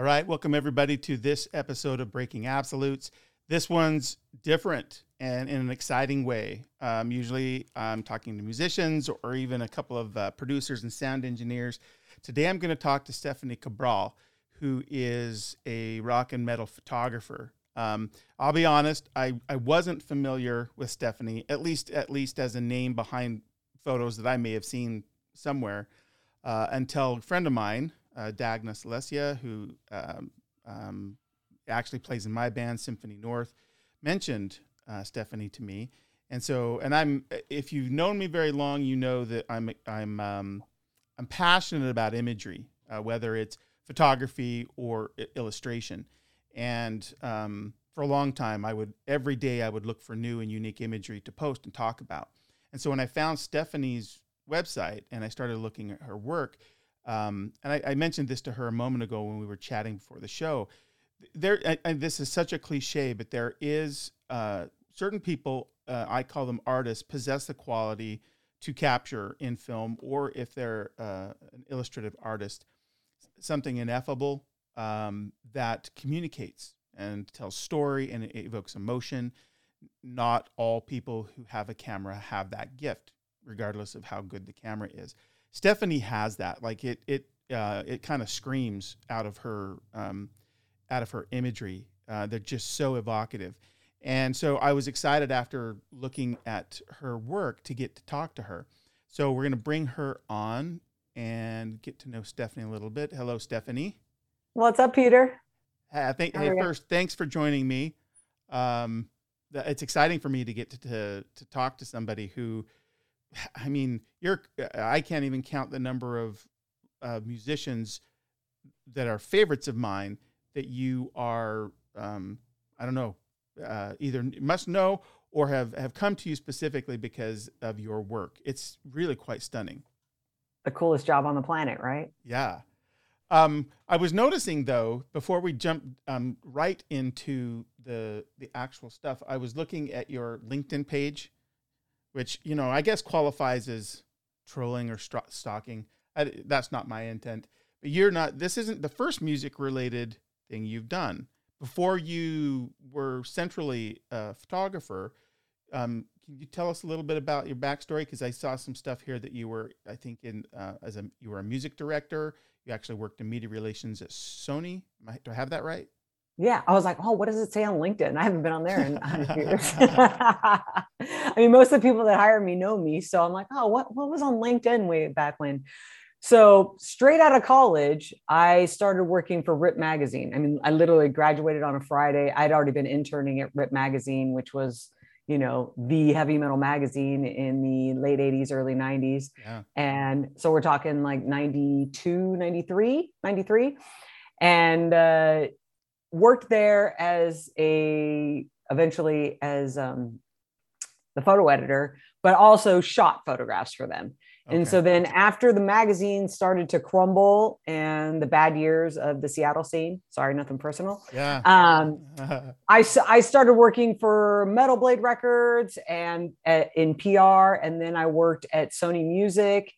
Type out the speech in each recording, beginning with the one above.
All right, welcome everybody to this episode of Breaking Absolutes. This one's different and in an exciting way. Um, usually I'm talking to musicians or even a couple of uh, producers and sound engineers. Today I'm going to talk to Stephanie Cabral, who is a rock and metal photographer. Um, I'll be honest, I, I wasn't familiar with Stephanie, at least at least as a name behind photos that I may have seen somewhere, uh, until a friend of mine, uh, Dagna Celestia, who um, um, actually plays in my band Symphony North, mentioned uh, Stephanie to me, and so and I'm if you've known me very long, you know that I'm I'm um, I'm passionate about imagery, uh, whether it's photography or illustration, and um, for a long time, I would every day I would look for new and unique imagery to post and talk about. And so when I found Stephanie's website and I started looking at her work, um, and I, I, mentioned this to her a moment ago when we were chatting before the show. There, and this is such a cliche, but there is uh, certain people. Uh, I call them artists, possess the quality to capture in film, or if they're uh, an illustrative artist, something ineffable um, that communicates and tells story and evokes emotion. Not all people who have a camera have that gift, regardless of how good the camera is. Stephanie has that. Like it, it, uh, it kind of screams out of her, um, out of her imagery. Uh, they're just so evocative. And so I was excited after looking at her work to get to talk to her. So we're going to bring her on and get to know Stephanie a little bit. Hello, Stephanie. What's up, Peter? Uh, hey, first, thanks for joining me. Um, it's exciting for me to get to, to, to talk to somebody who I mean, you're I can't even count the number of uh, musicians that are favorites of mine that you are um, I don't know uh, either must know or have have come to you specifically because of your work. It's really quite stunning. The coolest job on the planet, right? Yeah. Um, I was noticing though, before we jump um, right into the the actual stuff, I was looking at your LinkedIn page which you know I guess qualifies as trolling or st- stalking. I, that's not my intent. But you're not. This isn't the first music related thing you've done. Before you were centrally a photographer, um, can you tell us a little bit about your backstory? Because I saw some stuff here that you were, I think, in uh, as a you were a music director. You actually worked in media relations at Sony. do I have that right? Yeah, I was like, oh, what does it say on LinkedIn? I haven't been on there in years. I mean, most of the people that hire me know me, so I'm like, oh, what what was on LinkedIn way back when? So straight out of college, I started working for Rip Magazine. I mean, I literally graduated on a Friday. I'd already been interning at Rip Magazine, which was you know the heavy metal magazine in the late 80s early 90s yeah. and so we're talking like 92 93 93 and uh, worked there as a eventually as um, the photo editor, but also shot photographs for them. Okay. And so then after the magazine started to crumble and the bad years of the Seattle scene, sorry, nothing personal. Yeah. Um, I, I started working for Metal Blade Records and at, in PR. And then I worked at Sony Music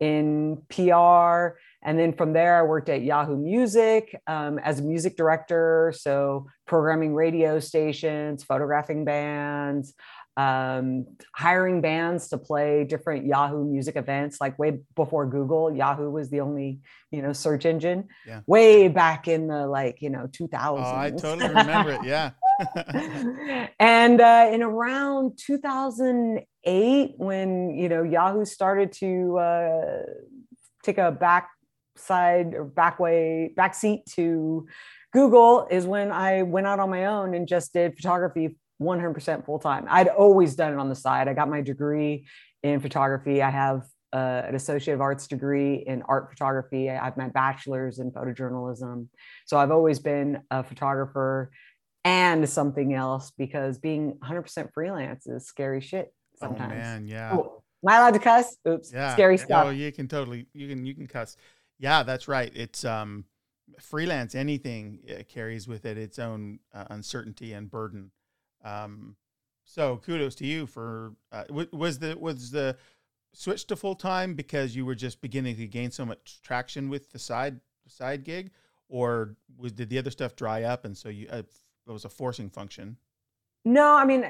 in PR. And then from there, I worked at Yahoo Music um, as a music director. So, programming radio stations, photographing bands, um, hiring bands to play different Yahoo music events. Like way before Google, Yahoo was the only, you know, search engine. Yeah. Way back in the like, you know, 2000s. Oh, I totally remember it. Yeah. and uh, in around 2008, when, you know, Yahoo started to uh, take a back side or back way back seat to Google is when I went out on my own and just did photography 100% full time. I'd always done it on the side. I got my degree in photography. I have uh, an associate of arts degree in art photography. I have my bachelor's in photojournalism. So I've always been a photographer and something else because being 100% freelance is scary shit sometimes. Oh man, yeah. Oh, am I allowed to cuss? Oops. Yeah. Scary stuff. Oh, you can totally. You can. You can cuss. Yeah, that's right. It's um, freelance. Anything uh, carries with it its own uh, uncertainty and burden. Um, so kudos to you for uh, was the was the switch to full time because you were just beginning to gain so much traction with the side side gig, or was did the other stuff dry up and so you uh, it was a forcing function? No, I mean,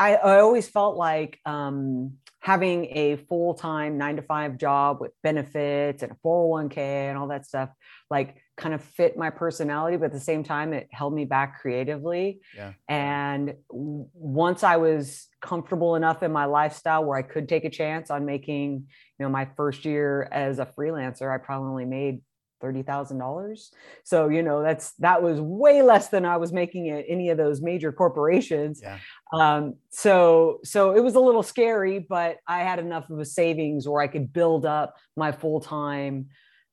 I, I always felt like um, having a full time nine to five job with benefits and a 401k and all that stuff, like kind of fit my personality, but at the same time, it held me back creatively. Yeah. And w- once I was comfortable enough in my lifestyle where I could take a chance on making, you know, my first year as a freelancer, I probably only made $30,000. So, you know, that's, that was way less than I was making at any of those major corporations. Yeah. Um, so, so it was a little scary, but I had enough of a savings where I could build up my full-time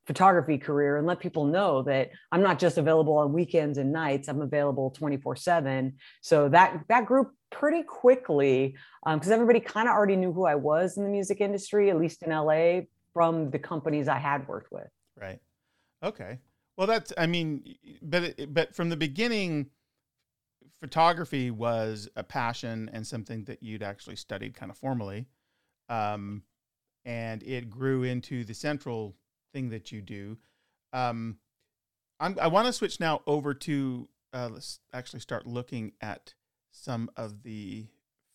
photography career and let people know that I'm not just available on weekends and nights, I'm available 24 seven. So that, that grew pretty quickly because um, everybody kind of already knew who I was in the music industry, at least in LA from the companies I had worked with. Right. Okay. Well, that's, I mean, but, but from the beginning, photography was a passion and something that you'd actually studied kind of formally. Um, and it grew into the central thing that you do. Um, i want to switch now over to, uh, let's actually start looking at some of the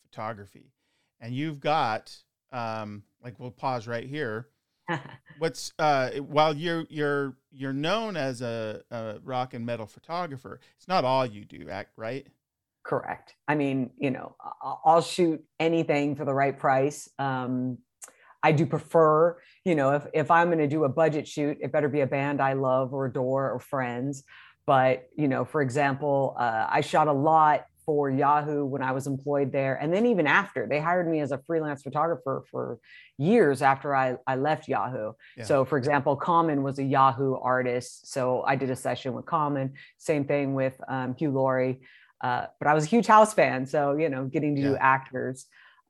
photography. And you've got, um, like, we'll pause right here. What's uh, while you're you're you're known as a, a, rock and metal photographer, it's not all you do, act, right? Correct. I mean, you know, I'll shoot anything for the right price. Um, I do prefer, you know, if if I'm going to do a budget shoot, it better be a band I love or adore or friends. But you know, for example, uh, I shot a lot for Yahoo when I was employed there. And then even after, they hired me as a freelance photographer for years after I, I left Yahoo. Yeah. So, for example, Common was a Yahoo artist. So I did a session with Common, same thing with um, Hugh Laurie. Uh, but I was a huge house fan. So, you know, getting to yeah. do actors.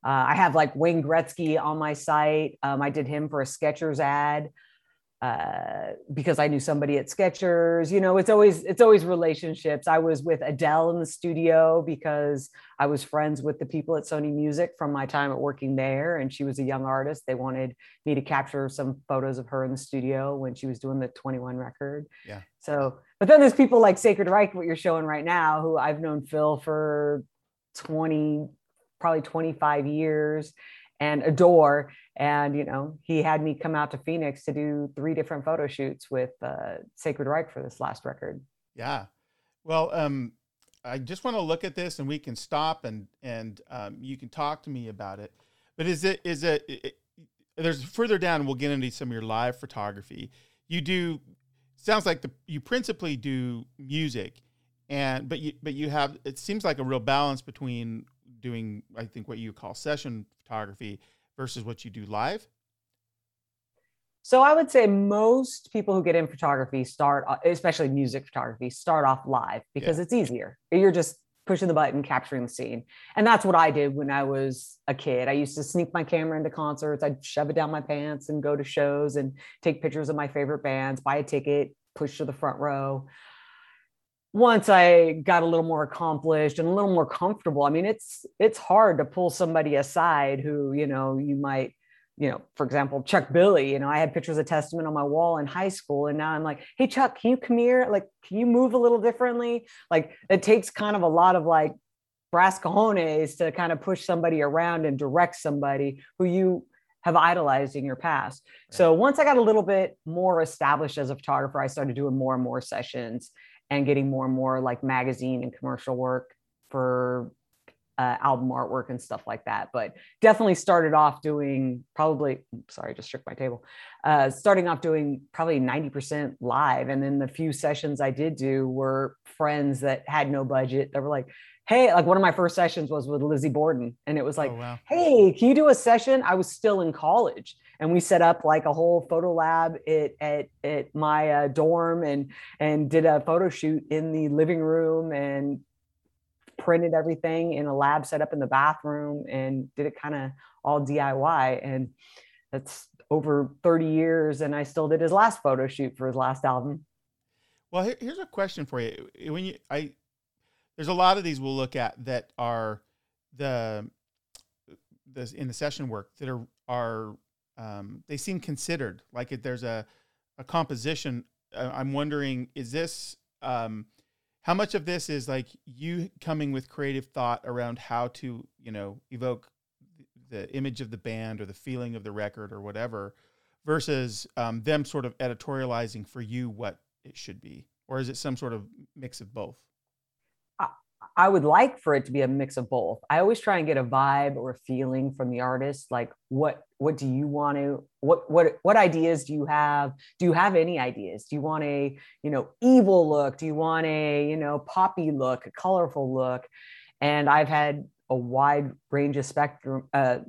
Uh, I have like Wayne Gretzky on my site. Um, I did him for a Skechers ad. Uh, because I knew somebody at Skechers. You know, it's always it's always relationships. I was with Adele in the studio because I was friends with the people at Sony Music from my time at working there, and she was a young artist. They wanted me to capture some photos of her in the studio when she was doing the 21 record. Yeah. So, but then there's people like Sacred Reich, what you're showing right now, who I've known Phil for 20, probably 25 years and adore. And, you know, he had me come out to Phoenix to do three different photo shoots with uh, Sacred Reich for this last record. Yeah. Well, um, I just want to look at this and we can stop and, and um, you can talk to me about it. But is it, is it, it, there's further down, we'll get into some of your live photography. You do, sounds like the, you principally do music and, but you, but you have, it seems like a real balance between doing, I think, what you call session photography versus what you do live? So I would say most people who get in photography start, uh, especially music photography, start off live because yeah. it's easier. You're just pushing the button, capturing the scene. And that's what I did when I was a kid. I used to sneak my camera into concerts. I'd shove it down my pants and go to shows and take pictures of my favorite bands, buy a ticket, push to the front row once I got a little more accomplished and a little more comfortable, I mean, it's it's hard to pull somebody aside who, you know, you might, you know, for example, Chuck Billy, you know, I had pictures of Testament on my wall in high school. And now I'm like, hey, Chuck, can you come here? Like, can you move a little differently? Like, it takes kind of a lot of like brass cojones to kind of push somebody around and direct somebody who you have idolized in your past. So once I got a little bit more established as a photographer, I started doing more and more sessions and getting more and more like magazine and commercial work for uh, album artwork and stuff like that. But definitely started off doing probably, sorry, just shook my table. Uh, starting off doing probably 90% live. And then the few sessions I did do were friends that had no budget that were like, hey, like one of my first sessions was with Lizzie Borden. And it was like, oh, wow. hey, can you do a session? I was still in college and we set up like a whole photo lab at at, at my uh, dorm and and did a photo shoot in the living room and printed everything in a lab set up in the bathroom and did it kind of all DIY and that's over 30 years and I still did his last photo shoot for his last album. Well, here's a question for you. When you I there's a lot of these we'll look at that are the the in the session work that are are um, they seem considered. Like it, there's a, a composition I'm wondering, is this um, how much of this is like you coming with creative thought around how to you know evoke the image of the band or the feeling of the record or whatever versus um, them sort of editorializing for you what it should be? Or is it some sort of mix of both I would like for it to be a mix of both. I always try and get a vibe or a feeling from the artist. Like what what do you want to what what what ideas do you have? Do you have any ideas? Do you want a, you know, evil look? Do you want a, you know, poppy look, a colorful look? And I've had a wide range of spectrum, uh,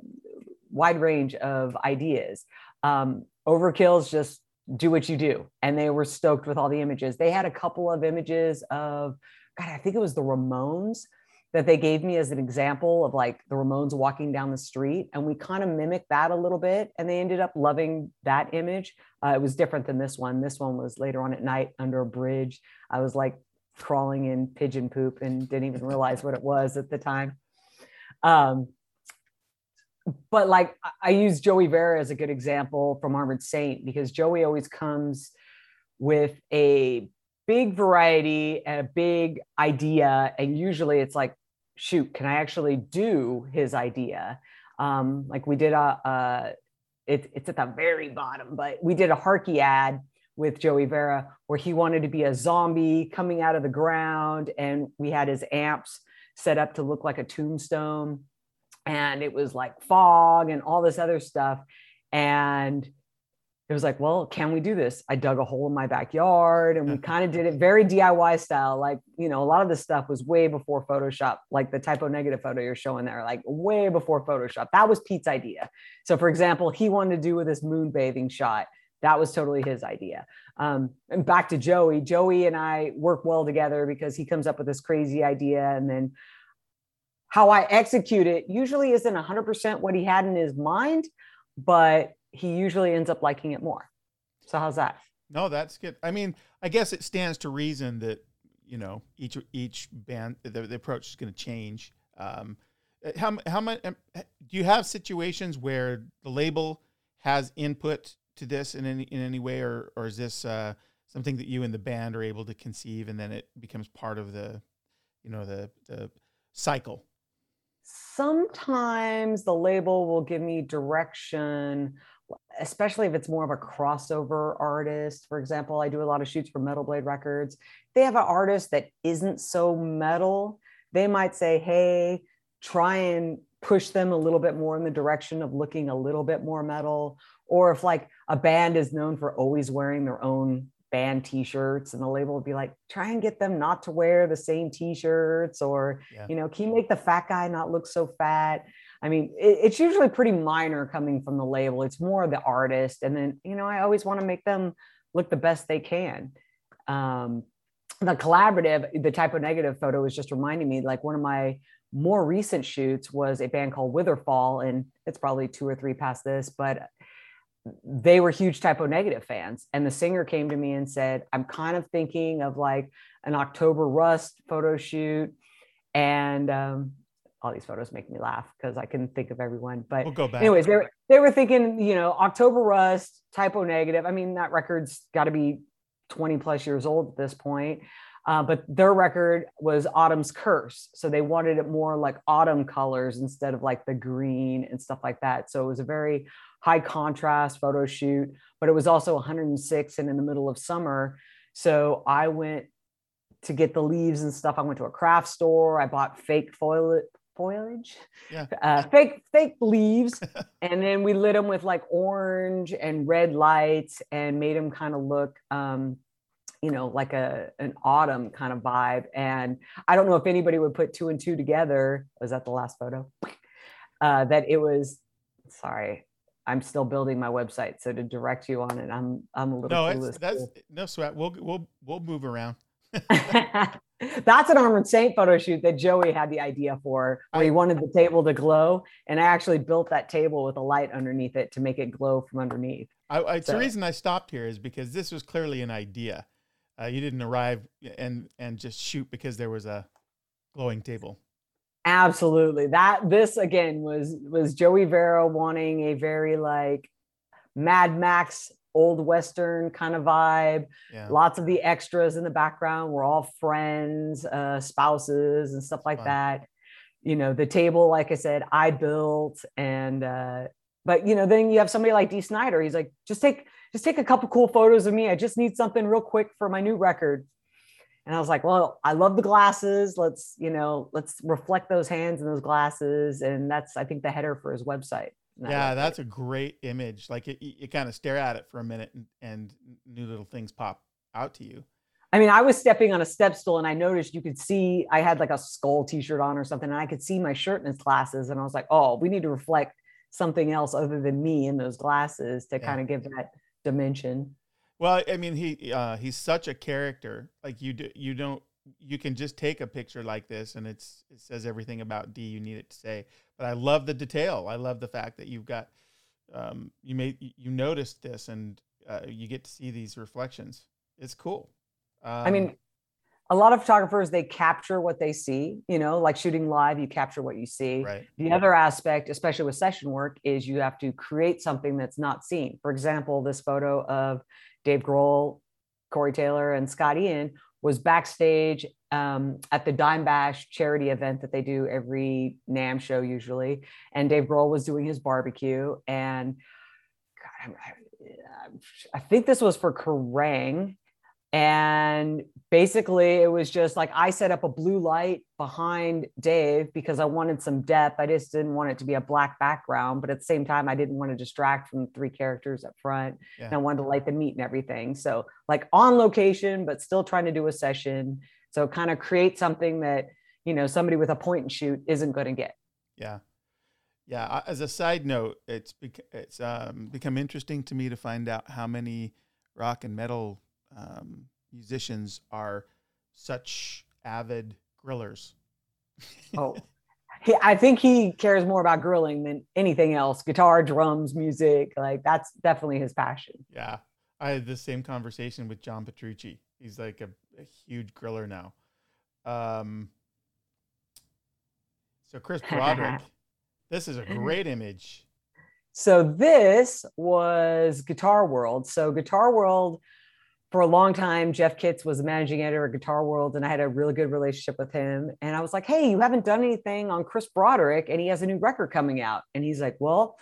wide range of ideas. Um, Overkill's just do what you do. And they were stoked with all the images. They had a couple of images of God, I think it was the Ramones that they gave me as an example of like the Ramones walking down the street. And we kind of mimicked that a little bit. And they ended up loving that image. Uh, it was different than this one. This one was later on at night under a bridge. I was like crawling in pigeon poop and didn't even realize what it was at the time. Um, but like I use Joey Vera as a good example from Armored Saint because Joey always comes with a big variety and a big idea. And usually it's like, shoot, can I actually do his idea? Um, like we did a, a it, it's at the very bottom, but we did a Hartke ad with Joey Vera where he wanted to be a zombie coming out of the ground. And we had his amps set up to look like a tombstone. And it was like fog and all this other stuff. And it was like, well, can we do this? I dug a hole in my backyard and we kind of did it very DIY style. Like, you know, a lot of this stuff was way before Photoshop, like the Type O Negative photo you're showing there, like way before Photoshop. That was Pete's idea. So, for example, he wanted to do with this moon bathing shot. That was totally his idea. Um, and back to Joey. Joey and I work well together because he comes up with this crazy idea. And then how I execute it usually isn't 100% what he had in his mind, but he usually ends up liking it more. So how's that? No, that's good. I mean, I guess it stands to reason that you know each each band the, the approach is going to change. Um, how how much um, do you have situations where the label has input to this in any in any way, or or is this uh, something that you and the band are able to conceive, and then it becomes part of the you know the the cycle? Sometimes the label will give me direction especially if it's more of a crossover artist. For example, I do a lot of shoots for Metal Blade Records. They have an artist that isn't so metal. They might say, hey, try and push them a little bit more in the direction of looking a little bit more metal. Or if like a band is known for always wearing their own band t-shirts and the label would be like try and get them not to wear the same t-shirts or yeah. you know can you make the fat guy not look so fat I mean, it, it's usually pretty minor coming from the label. It's more the artist. And then, you know, I always want to make them look the best they can. Um, the collaborative, the Type O Negative photo was just reminding me like one of my more recent shoots was a band called Witherfall. And it's probably two or three past this, but they were huge Type O Negative fans. And the singer came to me and said, I'm kind of thinking of like an October Rust photo shoot. And um, all these photos make me laugh because I can think of everyone. But we'll go back. anyways, they were, they were thinking, you know, October Rust, Type O Negative. I mean, that record's got to be 20 plus years old at this point. Uh, but their record was Autumn's Curse. So they wanted it more like autumn colors instead of like the green and stuff like that. So it was a very high contrast photo shoot, but it was also 106 and in the middle of summer. So I went to get the leaves and stuff. I went to a craft store. I bought fake foil, foliage, yeah. uh, fake fake leaves, and then we lit them with like orange and red lights and made them kind of look, um, you know, like a an autumn kind of vibe. And I don't know if anybody would put two and two together. Was that the last photo? Uh, that it was. Sorry, I'm still building my website, so to direct you on it, I'm I'm a little. No, that's no sweat. We'll we'll we'll move around. That's an Armored Saint photo shoot that Joey had the idea for, where he wanted the table to glow. And I actually built that table with a light underneath it to make it glow from underneath. I, I, so. The reason I stopped here is because this was clearly an idea. Uh, you didn't arrive and and just shoot because there was a glowing table. Absolutely. That this again was was Joey Vera wanting a very like Mad Max old Western kind of vibe. Yeah. Lots of the extras in the background were all friends, uh, spouses, and stuff like that. You know, the table, like I said, I built, and uh, but you know, then you have somebody like Dee Snider. He's like, just take just take a couple cool photos of me. I just need something real quick for my new record. And I was like, well, I love the glasses. Let's, you know, let's reflect those hands in those glasses. And that's, I think, the header for his website. And Yeah, that's a great image. Like it, you, you kind of stare at it for a minute and, and new little things pop out to you. I mean, I was stepping on a step stool and I noticed you could see I had like a skull t-shirt on or something, and I could see my shirt in his glasses. And I was like, oh, we need to reflect something else other than me in those glasses to Yeah. kind of give that dimension. Well, I mean, he uh, he's such a character. Like you do, you don't you can just take a picture like this and it's it says everything about Dee you need it to say. But I love the detail. I love the fact that you've got um, you may you noticed this and uh, you get to see these reflections. It's cool. Um, I mean, a lot of photographers they capture what they see, you know, like shooting live, you capture what you see. right? The other aspect, especially with session work, is you have to create something that's not seen. For example, this photo of Dave Grohl, Corey Taylor, and Scott Ian was backstage um, at the Dime Bash charity event that they do every NAMM show usually. And Dave Grohl was doing his barbecue. And God, I, I think this was for Kerrang! And basically, it was just like I set up a blue light behind Dave because I wanted some depth. I just didn't want it to be a black background, but at the same time, I didn't want to distract from the three characters up front. Yeah. And I wanted to light the meat and everything. So, like on location, but still trying to do a session. So, kind of create something that, you know, somebody with a point and shoot isn't going to get. Yeah. Yeah. As a side note, it's it's um, become interesting to me to find out how many rock and metal um, musicians are such avid grillers. Oh, he, I think he cares more about grilling than anything else guitar, drums, music. Like, that's definitely his passion. Yeah. I had the same conversation with John Petrucci. He's like a, a huge griller now. Um, so Chris Broderick, this is a great image. So this was Guitar World. So Guitar World, for a long time, Jeff Kitts was the managing editor of Guitar World, and I had a really good relationship with him. And I was like, "Hey, you haven't done anything on Chris Broderick, and he has a new record coming out." And he's like, "Well,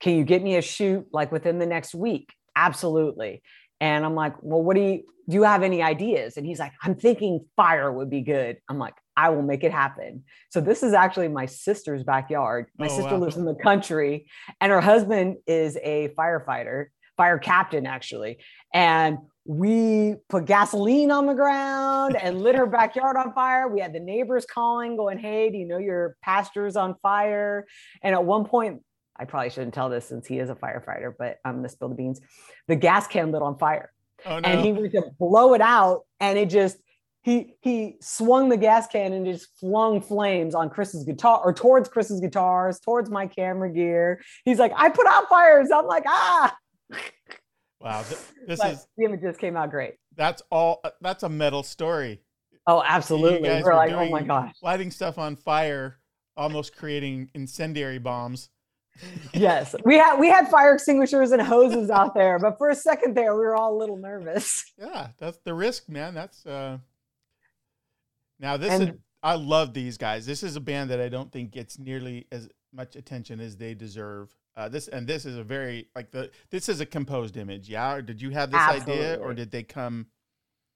can you get me a shoot like within the next week?" Absolutely. And I'm like, "Well, what do you do? You have any ideas?" And he's like, "I'm thinking fire would be good." I'm like, "I will make it happen." So this is actually my sister's backyard. My Oh, sister wow. lives in the country and her husband is a firefighter, fire captain actually. And we put gasoline on the ground and lit her backyard on fire. We had the neighbors calling, going, Hey, do you know your pastor's on fire? And at one point, I probably shouldn't tell this since he is a firefighter, but I'm gonna spill the beans. The gas can lit on fire Oh no! and he went to blow it out and it just he he swung the gas can and just flung flames on Chris's guitar or towards Chris's guitars, towards my camera gear. He's like, I put out fires. I'm like, ah. wow, th- this But is the images came out great. that's all. uh, That's a metal story. Oh, absolutely. We're were like, oh my gosh. Lighting stuff on fire, almost creating incendiary bombs. Yes. We had we had fire extinguishers and hoses out there, but for a second there, we were all a little nervous. Yeah, that's the risk, man. That's uh now this is I love these guys. This is a band that I don't think gets nearly as much attention as they deserve. Uh, this and this is a very like the this is a composed image. Yeah, or did you have this idea, or did they come?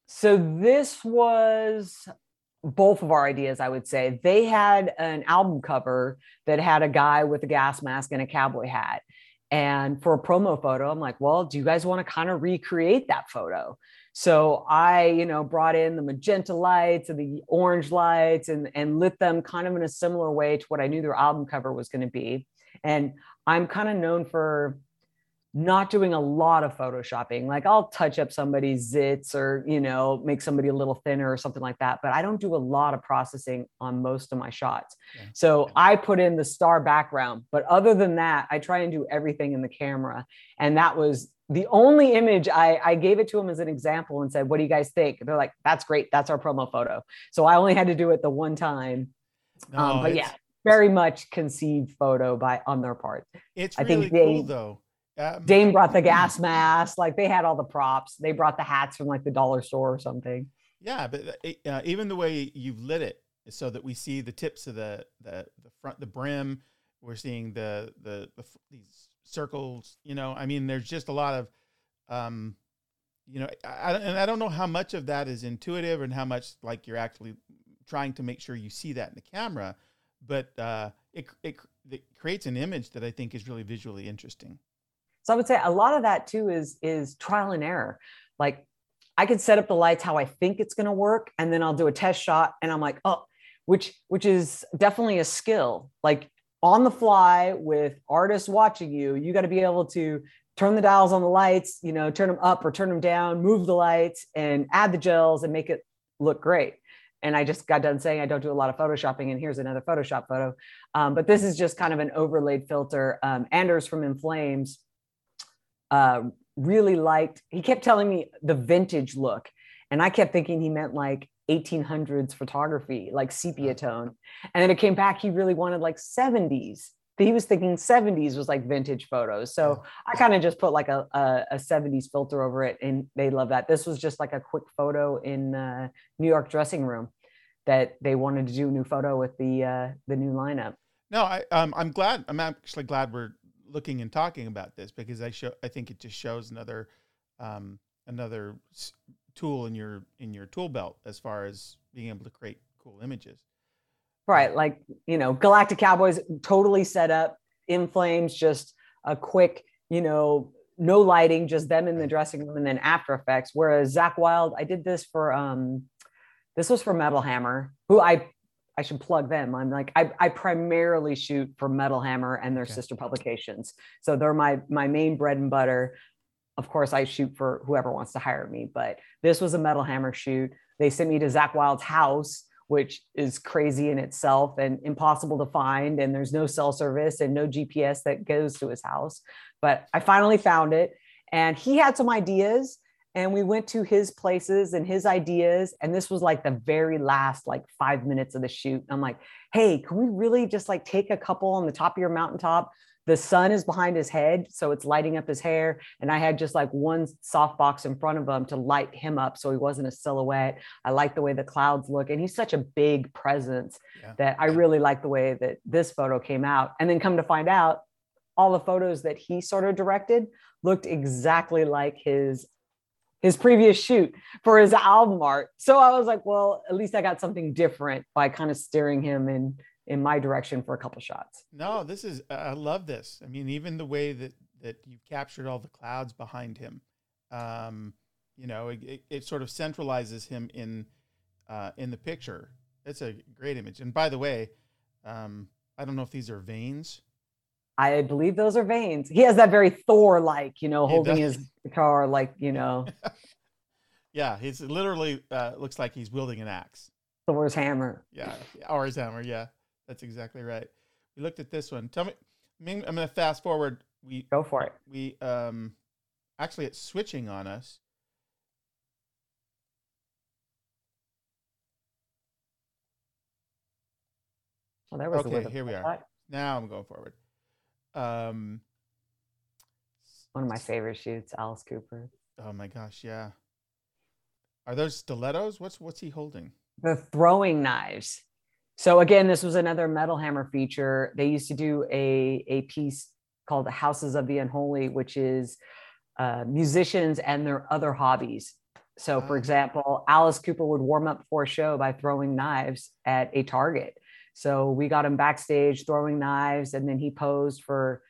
So this was both of our ideas, I would say. They had an album cover that had a guy with a gas mask and a cowboy hat. And for a promo photo, I'm like, well, do you guys want to kind of recreate that photo? So I, you know, brought in the magenta lights and the orange lights and, and lit them kind of in a similar way to what I knew their album cover was going to be. And I'm kind of known for not doing a lot of photoshopping. Like I'll touch up somebody's zits or, you know, make somebody a little thinner or something like that. But I don't do a lot of processing on most of my shots. Yeah. So. I put in the star background. But other than that, I try and do everything in the camera. And that was the only image I, I gave it to them as an example and said, What do you guys think? They're like, That's great. That's our promo photo. So I only had to do it the one time. um, but it's- yeah, very much conceived photo by on their part. It's I really think they- cool though. Um, Dane brought the gas mask. Like they had all the props. They brought the hats from like the dollar store or something. Yeah, but uh, uh even the way you've lit it is so that we see the tips of the the the front, the brim. We're seeing the the, the these circles. You know, I mean, there's just a lot of, um, you know, I, and I don't know how much of that is intuitive and how much like you're actually trying to make sure you see that in the camera, but uh, it, it it creates an image that I think is really visually interesting. So I would say a lot of that too is is trial and error. Like I could set up the lights how I think it's going to work, and then I'll do a test shot, and I'm like, oh, which which is definitely a skill. Like on the fly with artists watching you, you got to be able to turn the dials on the lights, you know, turn them up or turn them down, move the lights, and add the gels and make it look great. And I just got done saying I don't do a lot of photoshopping, and here's another Photoshop photo. Um, but this is just kind of an overlaid filter. Um, Anders from In Flames uh, really liked, he kept telling me the vintage look. And I kept thinking he meant like 1800s photography, like sepia tone. And then it came back, he really wanted like 70s. He was thinking 70s was like vintage photos. So I kind of just put like a, a, a, 70s filter over it and they love that. This was just like a quick photo in uh, New York dressing room that they wanted to do a new photo with the uh, the new lineup. No, I um, I'm glad. I'm actually glad we're looking and talking about this because I show I think it just shows another um, another tool in your in your tool belt as far as being able to create cool images. Right, like you know, Galactic Cowboys totally set up in flames, just a quick, you know, no lighting, just them in the dressing room, and then After Effects. Whereas Zakk Wylde, I did this for um, this was for Metal Hammer, who I I should plug them. I'm like I, I primarily shoot for Metal Hammer and their okay. sister publications, so they're my my main bread and butter. Of course, I shoot for whoever wants to hire me, but this was a Metal Hammer shoot. They sent me to Zakk Wylde's house, which is crazy in itself and impossible to find. And there's no cell service and no GPS that goes to his house. But I finally found it, and he had some ideas and we went to his places and his ideas and this was like the very last like five minutes of the shoot i'm like hey can we really just like take a couple on the top of your mountaintop? The sun is behind his head so it's lighting up his hair and i had just like one softbox in front of him to light him up so he wasn't a silhouette. I like the way the clouds look and he's such a big presence yeah. that i really like the way that this photo came out and then come to find out all the photos that he sort of directed looked exactly like his his previous shoot for his album art. So I was like, well, at least I got something different by kind of steering him in in my direction for a couple shots. No, this is I love this. I mean, even the way that that you've captured all the clouds behind him, um, you know, it, it, it, sort of centralizes him in uh, in the picture. It's a great image. And by the way, um, I don't know if these are veins I believe those are veins. He has that very Thor like, you know, holding his guitar like, you know. yeah, he's literally uh, looks like he's wielding an axe. Thor's hammer. Yeah, or his hammer. Yeah, that's exactly right. We looked at this one. Tell me, I'm going to fast forward. We go for it. We um, actually it's switching on us. Well, there was okay, here we are. Now I'm going forward. Um, One of my favorite shoots, Alice Cooper. Oh my gosh, yeah. Are those stilettos? What's what's he holding? The throwing knives. So again, this was another Metal Hammer feature. They used to do a a piece called the Houses of the Unholy, which is uh, musicians and their other hobbies. So, for ah. example, Alice Cooper would warm up for a show by throwing knives at a target. So we got him backstage throwing knives, and then he posed for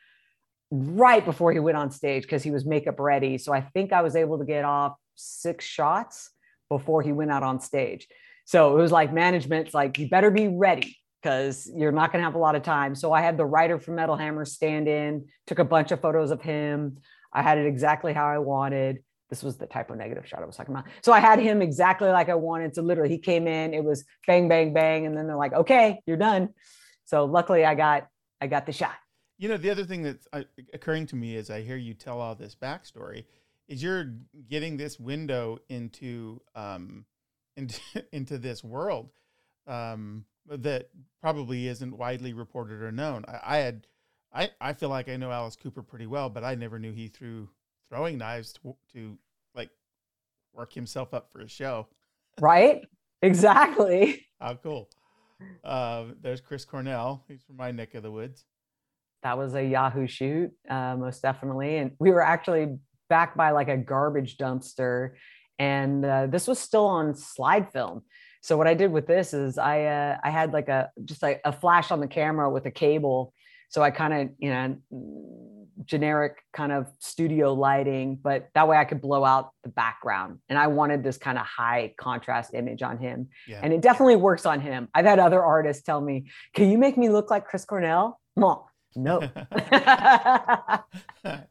right before he went on stage because he was makeup ready. So I think I was able to get off six shots before he went out on stage. So it was like management's like, you better be ready because you're not going to have a lot of time. So I had the writer from Metal Hammer stand in, took a bunch of photos of him. I had it exactly how I wanted this was the Type O Negative shot I was talking about. So I had him exactly like I wanted. So literally he came in, it was bang, bang, bang. And then they're like, okay, you're done. So luckily I got, I got the shot. You know, the other thing that's uh, occurring to me as I hear you tell all this backstory is you're getting this window into, um, into, into this world, um, that probably isn't widely reported or known. I, I had, I, I feel like I know Alice Cooper pretty well, but I never knew he threw throwing knives to, to like work himself up for a show. Right? Exactly. How cool. Uh, there's Chris Cornell. He's from my neck of the woods. That was a Yahoo shoot, uh, most definitely. And we were actually back by like a garbage dumpster. And uh, this was still on slide film. So what I did with this is I uh, I had like a just like a flash on the camera with a cable. So I kind of you know generic kind of studio lighting, but that way I could blow out the background. And I wanted this kind of high contrast image on him. Yeah. And it definitely works on him. I've had other artists tell me, "Can you make me look like Chris Cornell?" No. No. yeah.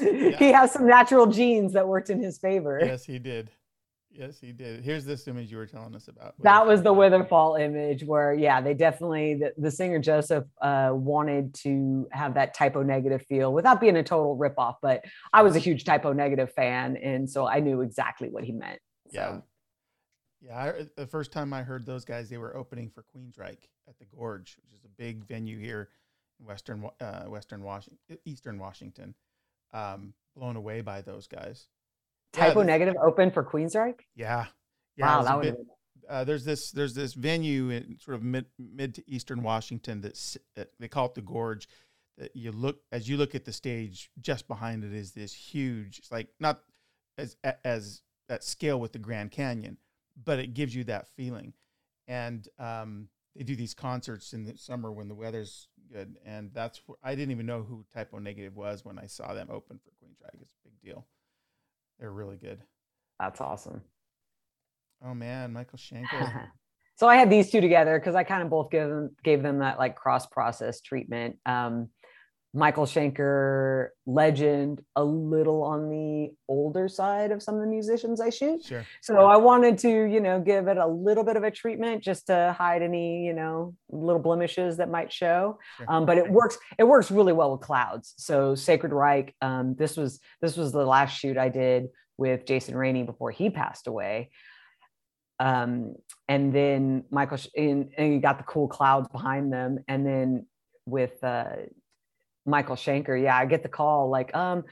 He has some natural genes that worked in his favor. Yes, he did. Yes, he did. Here's this image you were telling us about. That was the Witherfall image where, yeah, they definitely, the, the singer Joseph uh, wanted to have that Type O Negative feel without being a total ripoff. But I was a huge Type O Negative fan. And so I knew exactly what he meant. So. Yeah. Yeah. I, the first time I heard those guys, they were opening for Queensryche at the Gorge, which is a big venue here in Western, uh, Western Washington, Eastern Washington. Um, blown away by those guys. Type yeah, Negative open for Queensryche? Yeah. yeah wow, that was. Uh, there's this there's this venue in sort of mid mid to eastern Washington that uh, they call it the Gorge. That you look as you look at the stage, just behind it is this huge. It's like not as as at scale with the Grand Canyon, but it gives you that feeling. And um, they do these concerts in the summer when the weather's good, and that's where, I didn't even know who Type Negative was when I saw them open for Queensryche. It's a big deal. They're really good. That's awesome. Oh man, Michael Schenker. so I had these two together because I kind of both give them gave them that like cross process treatment. Um, Michael Schenker, legend, a little on the older side of some of the musicians I shoot. Sure. So I wanted to, you know, give it a little bit of a treatment just to hide any, you know, little blemishes that might show. Sure. Um, but it works. It works really well with clouds. So Sacred Reich. Um, this was this was the last shoot I did with Jason Rainey before he passed away. Um, and then Michael, and, and you got the cool clouds behind them, and then with uh, Michael Schenker. Yeah, I get the call like, um,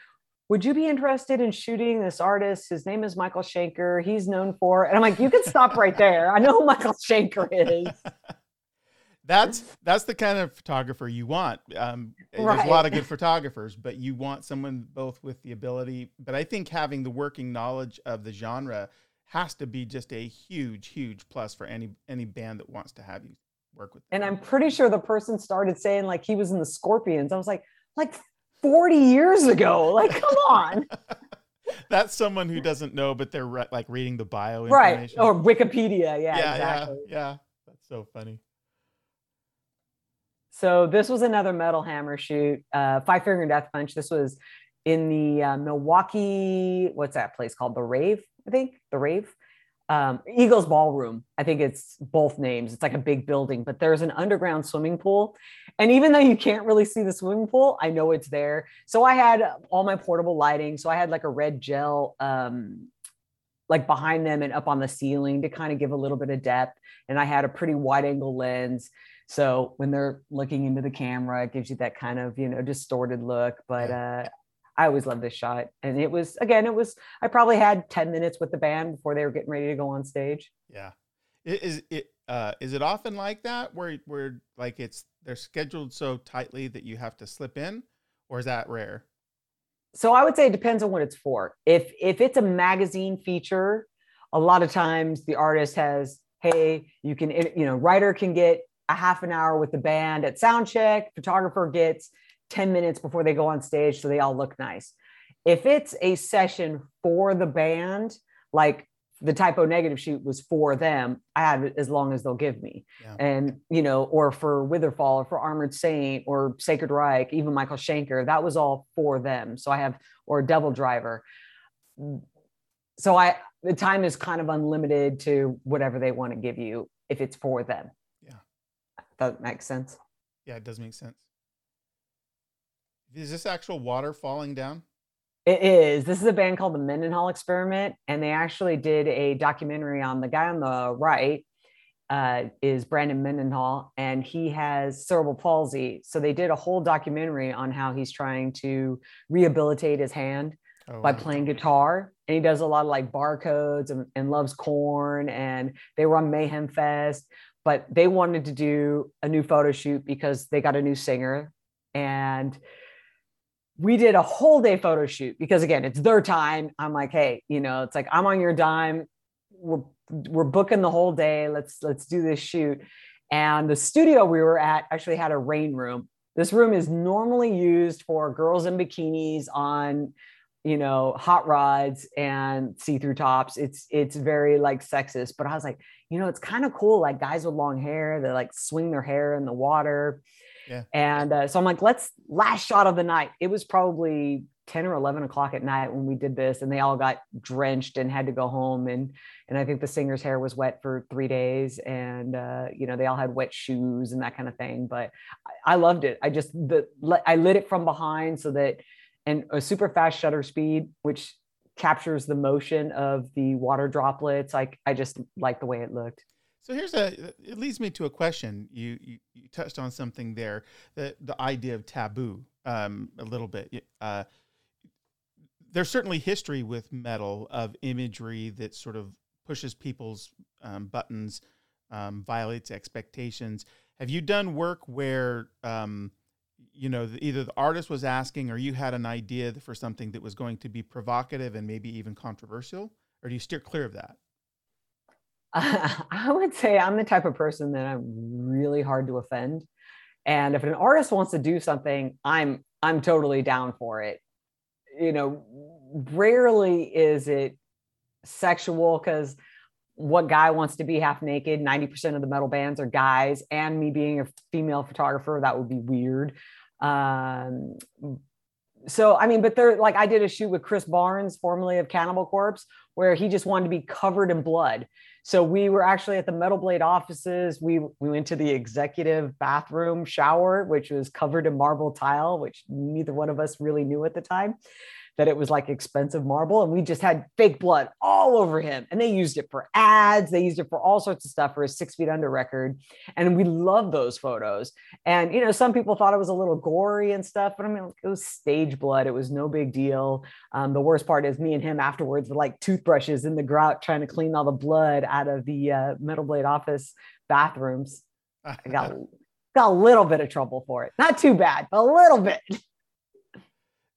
would you be interested in shooting this artist? His name is Michael Schenker. He's known for, and I'm like, you can stop right there. I know who Michael Schenker is. that's that's the kind of photographer you want. Um, right. There's a lot of good photographers, but you want someone both with the ability. But I think having the working knowledge of the genre has to be just a huge, huge plus for any any band that wants to have you work with. Them. And I'm pretty sure the person started saying like he was in the Scorpions. I was like, like 40 years ago. Like, come on. That's someone who doesn't know, but they're re- like reading the bio right or Wikipedia. Yeah, yeah, exactly. yeah, yeah. That's so funny. So this was another Metal Hammer shoot, uh, Five Finger Death Punch. This was in the uh, Milwaukee. What's that place called? The Rave, I think. The Rave um, Eagles Ballroom. I think it's both names. It's like a big building, but there's an underground swimming pool. And even though you can't really see the swimming pool, I know it's there. So I had all my portable lighting. So I had like a red gel, um, like behind them and up on the ceiling to kind of give a little bit of depth. And I had a pretty wide angle lens. So when they're looking into the camera, it gives you that kind of, you know, distorted look. But uh, I always loved this shot. And it was, again, it was, I probably had 10 minutes with the band before they were getting ready to go on stage. Yeah. Is it, uh, is it often like that where, where like it's, they're scheduled so tightly that you have to slip in or is that rare? So I would say it depends on what it's for. If, if it's a magazine feature, a lot of times the artist has, Hey, you can, you know, writer can get a half an hour with the band at sound check, photographer gets 10 minutes before they go on stage so they all look nice. If it's a session for the band, like the Type O Negative shoot was for them, I have it as long as they'll give me. Yeah. And, you know, or for Witherfall or for Armored Saint or Sacred Reich, even Michael Schenker, that was all for them. So I have, or Devil Driver. So I, the time is kind of unlimited to whatever they want to give you if it's for them. Yeah. That makes sense. Yeah, it does make sense. Is this actual water falling down? It is. This is a band called the Mendenhall Experiment, and they actually did a documentary on the guy on the right. uh, is Brandon Mendenhall, and he has cerebral palsy. So they did a whole documentary on how he's trying to rehabilitate his hand oh, by wow. playing guitar. And he does a lot of like bar chords and, and loves corn. And they were on Mayhem Fest, but they wanted to do a new photo shoot because they got a new singer. And we did a whole day photo shoot because again, it's their time. I'm like, hey, you know, it's like I'm on your dime. We're we're booking the whole day. Let's let's do this shoot. And the studio we were at actually had a rain room. This room is normally used for girls in bikinis on, you know, hot rods and see-through tops. It's it's very like sexist, but I was like, you know, it's kind of cool. Like guys with long hair, they like swing their hair in the water. Yeah. And uh, so I'm like, let's last shot of the night. It was probably 10 or 11 o'clock at night when we did this and they all got drenched and had to go home and and i think the singer's hair was wet for three days and uh, you know they all had wet shoes and that kind of thing but i, I loved it i just the i lit it from behind so that and a super fast shutter speed which captures the motion of the water droplets like i just like the way it looked so here's a it leads me to a question. You you, you touched on something there, the the idea of taboo um, a little bit. Uh, there's certainly history with metal of imagery that sort of pushes people's um, buttons, um, violates expectations. Have you done work where um, you know either the artist was asking or you had an idea for something that was going to be provocative and maybe even controversial, or do you steer clear of that? I would say I'm the type of person that I'm really hard to offend. And if an artist wants to do something, I'm I'm totally down for it. You know, rarely is it sexual because what guy wants to be half naked? 90% of the metal bands are guys, and me being a female photographer, that would be weird. Um, so I mean, but they're like I did a shoot with Chris Barnes, formerly of Cannibal Corpse, where he just wanted to be covered in blood. So we were actually at the Metal Blade offices. We we went to the executive bathroom shower, which was covered in marble tile, which neither one of us really knew at the time that it was like expensive marble and we just had fake blood all over him. And they used it for ads they used it for all sorts of stuff for his six feet under record. And we love those photos. And you know some people thought it was a little gory and stuff but i mean it was stage blood it was no big deal. Um, the worst part is me and him afterwards with like toothbrushes in the grout trying to clean all the blood out of the uh, metal blade office bathrooms. I got got a little bit of trouble for it. Not too bad but a little bit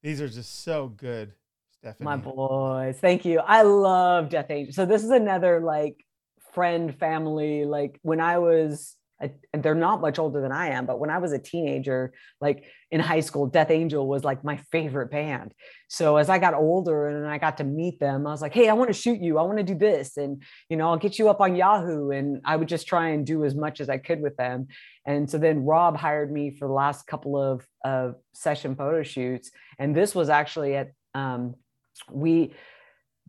These are just so good, Stephanie. My boys. Thank you. I love Death Angel. So this is another like friend family. Like when I was and they're not much older than I am, but when I was a teenager, like in high school, Death Angel was like my favorite band. So as I got older and I got to meet them, I was like, hey, I want to shoot you. I want to do this. And, you know, I'll get you up on Yahoo. And I would just try and do as much as I could with them. And so then Rob hired me for the last couple of, of session photo shoots. And this was actually at, um, we,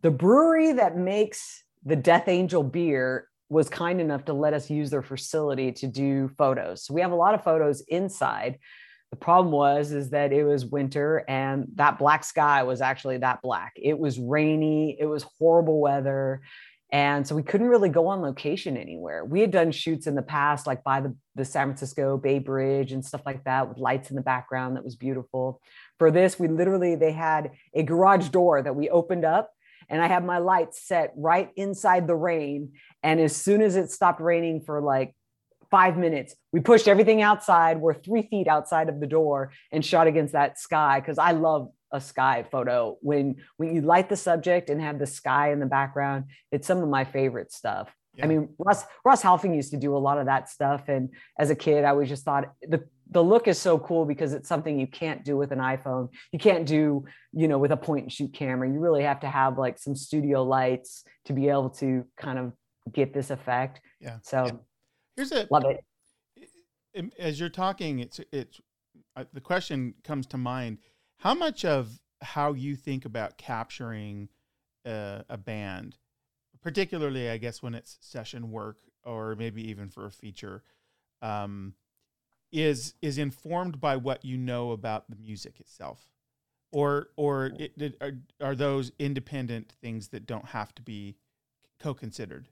the brewery that makes the Death Angel beer was kind enough to let us use their facility to do photos. So we have a lot of photos inside. The problem was is that it was winter and that black sky was actually that black. It was rainy, it was horrible weather. And so we couldn't really go on location anywhere. We had done shoots in the past, like by the, the San Francisco Bay Bridge and stuff like that, with lights in the background that was beautiful. For this, we literally, they had a garage door that we opened up and I had my lights set right inside the rain. And as soon as it stopped raining for like five minutes, we pushed everything outside. We're three feet outside of the door and shot against that sky because I love a sky photo. When when you light the subject and have the sky in the background, it's some of my favorite stuff. Yeah. I mean, Russ Russ Halfin used to do a lot of that stuff, and as a kid, I always just thought the the look is so cool because it's something you can't do with an iPhone. You can't do, you know, with a point and shoot camera. You really have to have like some studio lights to be able to kind of get this effect. Yeah. So here's a love it. As you're talking, it's it's uh, the question comes to mind: How much of how you think about capturing uh, a band, particularly, I guess, when it's session work or maybe even for a feature, um, is is informed by what you know about the music itself or or it, it, are, are those independent things that don't have to be co-considered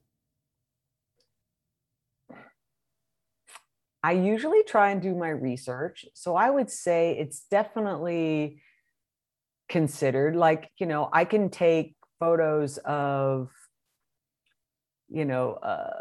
I usually try and do my research. So I would say it's definitely considered. Like, you know, I can take photos of, you know, uh,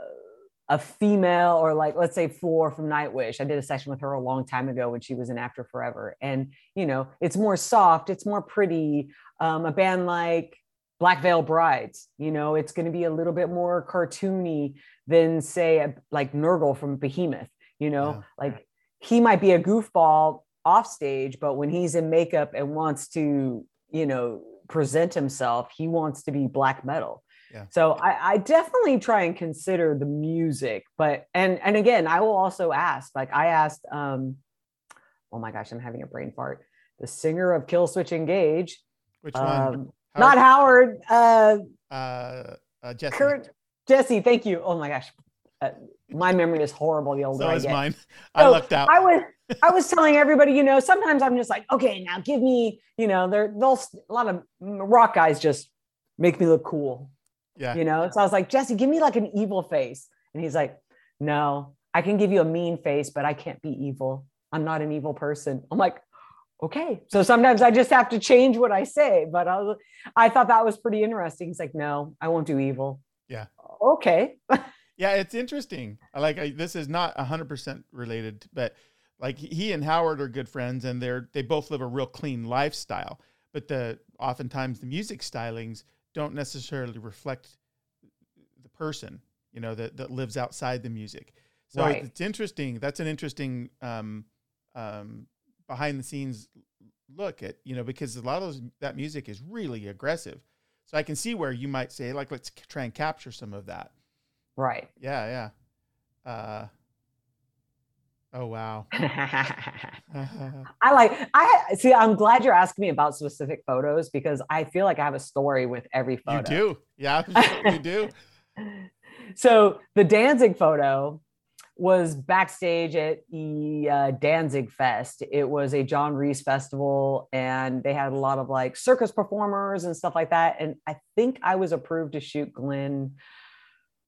a female or like let's say Floor from Nightwish. I did a session with her a long time ago when she was in After Forever, and you know it's more soft, it's more pretty. Um, a band like Black Veil Brides, you know, it's going to be a little bit more cartoony than say a, like Nergal from Behemoth. You know, yeah. like he might be a goofball off stage, but when he's in makeup and wants to, you know, present himself, he wants to be black metal. Yeah. So I, I, definitely try and consider the music, but and and again, I will also ask. Like I asked, um, oh my gosh, I'm having a brain fart. The singer of Killswitch Engage, which um, one? Howard? Not Howard. Uh, uh, uh, Jesse. Kurt, Jesse, thank you. Oh my gosh, uh, my memory is horrible. The older so I is get. mine. I lucked out. I was I was telling everybody, you know, sometimes I'm just like, okay, now give me, you know, they're they'll a lot of rock guys just make me look cool. Yeah. You know, so I was like, Jesse, give me like an evil face. And he's like, no, I can give you a mean face, but I can't be evil. I'm not an evil person. I'm like, okay. So sometimes I just have to change what I say. But I, was, I thought that was pretty interesting. He's like, no, I won't do evil. Yeah. Okay. yeah, it's interesting. Like I, this is not 100% related, but like he and Howard are good friends and they're they both live a real clean lifestyle. But the oftentimes the music stylings don't necessarily reflect the person, you know, that, that lives outside the music. So right. it's interesting. That's an interesting um, um, behind the scenes look at, you know, because a lot of those, that music is really aggressive. So I can see where you might say, like, let's try and capture some of that. Right. Yeah. Yeah. Uh, Oh wow. I like I see I'm glad you're asking me about specific photos because I feel like I have a story with every photo. You do. Yeah, you do. So the Danzig photo was backstage at the uh, Danzig Fest. It was a John Reese festival, and they had a lot of like circus performers and stuff like that. And I think I was approved to shoot Glenn.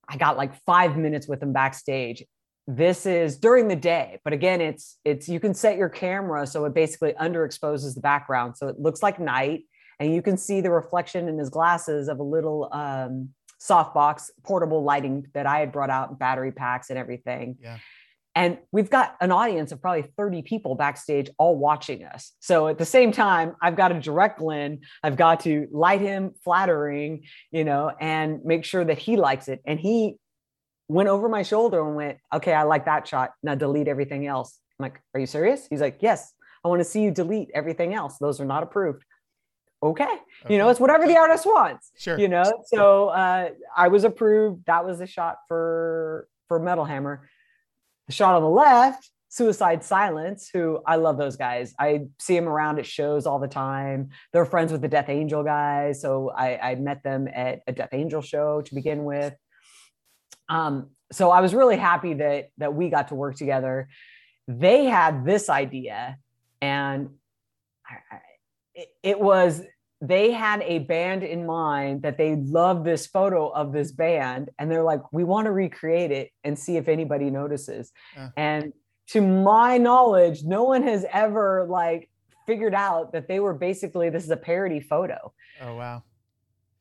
I got like five minutes with him backstage, this is during the day but again it's it's you can set your camera so it basically underexposes the background so it looks like night and you can see the reflection in his glasses of a little um, softbox portable lighting that i had brought out battery packs and everything yeah and we've got an audience of probably 30 people backstage all watching us. So at the same time, I've got to direct Glenn, I've got to light him flattering, you know, and make sure that he likes it. And he went over my shoulder and went, okay, I like that shot. Now delete everything else. I'm like, are you serious? He's like, yes, I want to see you delete everything else. Those are not approved. Okay. okay. You know, it's whatever the artist wants. Sure. You know, so uh, I was approved. That was a shot for for Metal Hammer. The shot on the left, Suicide Silence, who I love those guys. I see them around at shows all the time. They're friends with the Death Angel guys. So I, I met them at a Death Angel show to begin with. Um, so I was really happy that that we got to work together. They had this idea, and I, it, it was they had a band in mind that they love this photo of this band, and they're like, "We want to recreate it and see if anybody notices." Uh. And to my knowledge, no one has ever like figured out that they were basically this is a parody photo. Oh wow.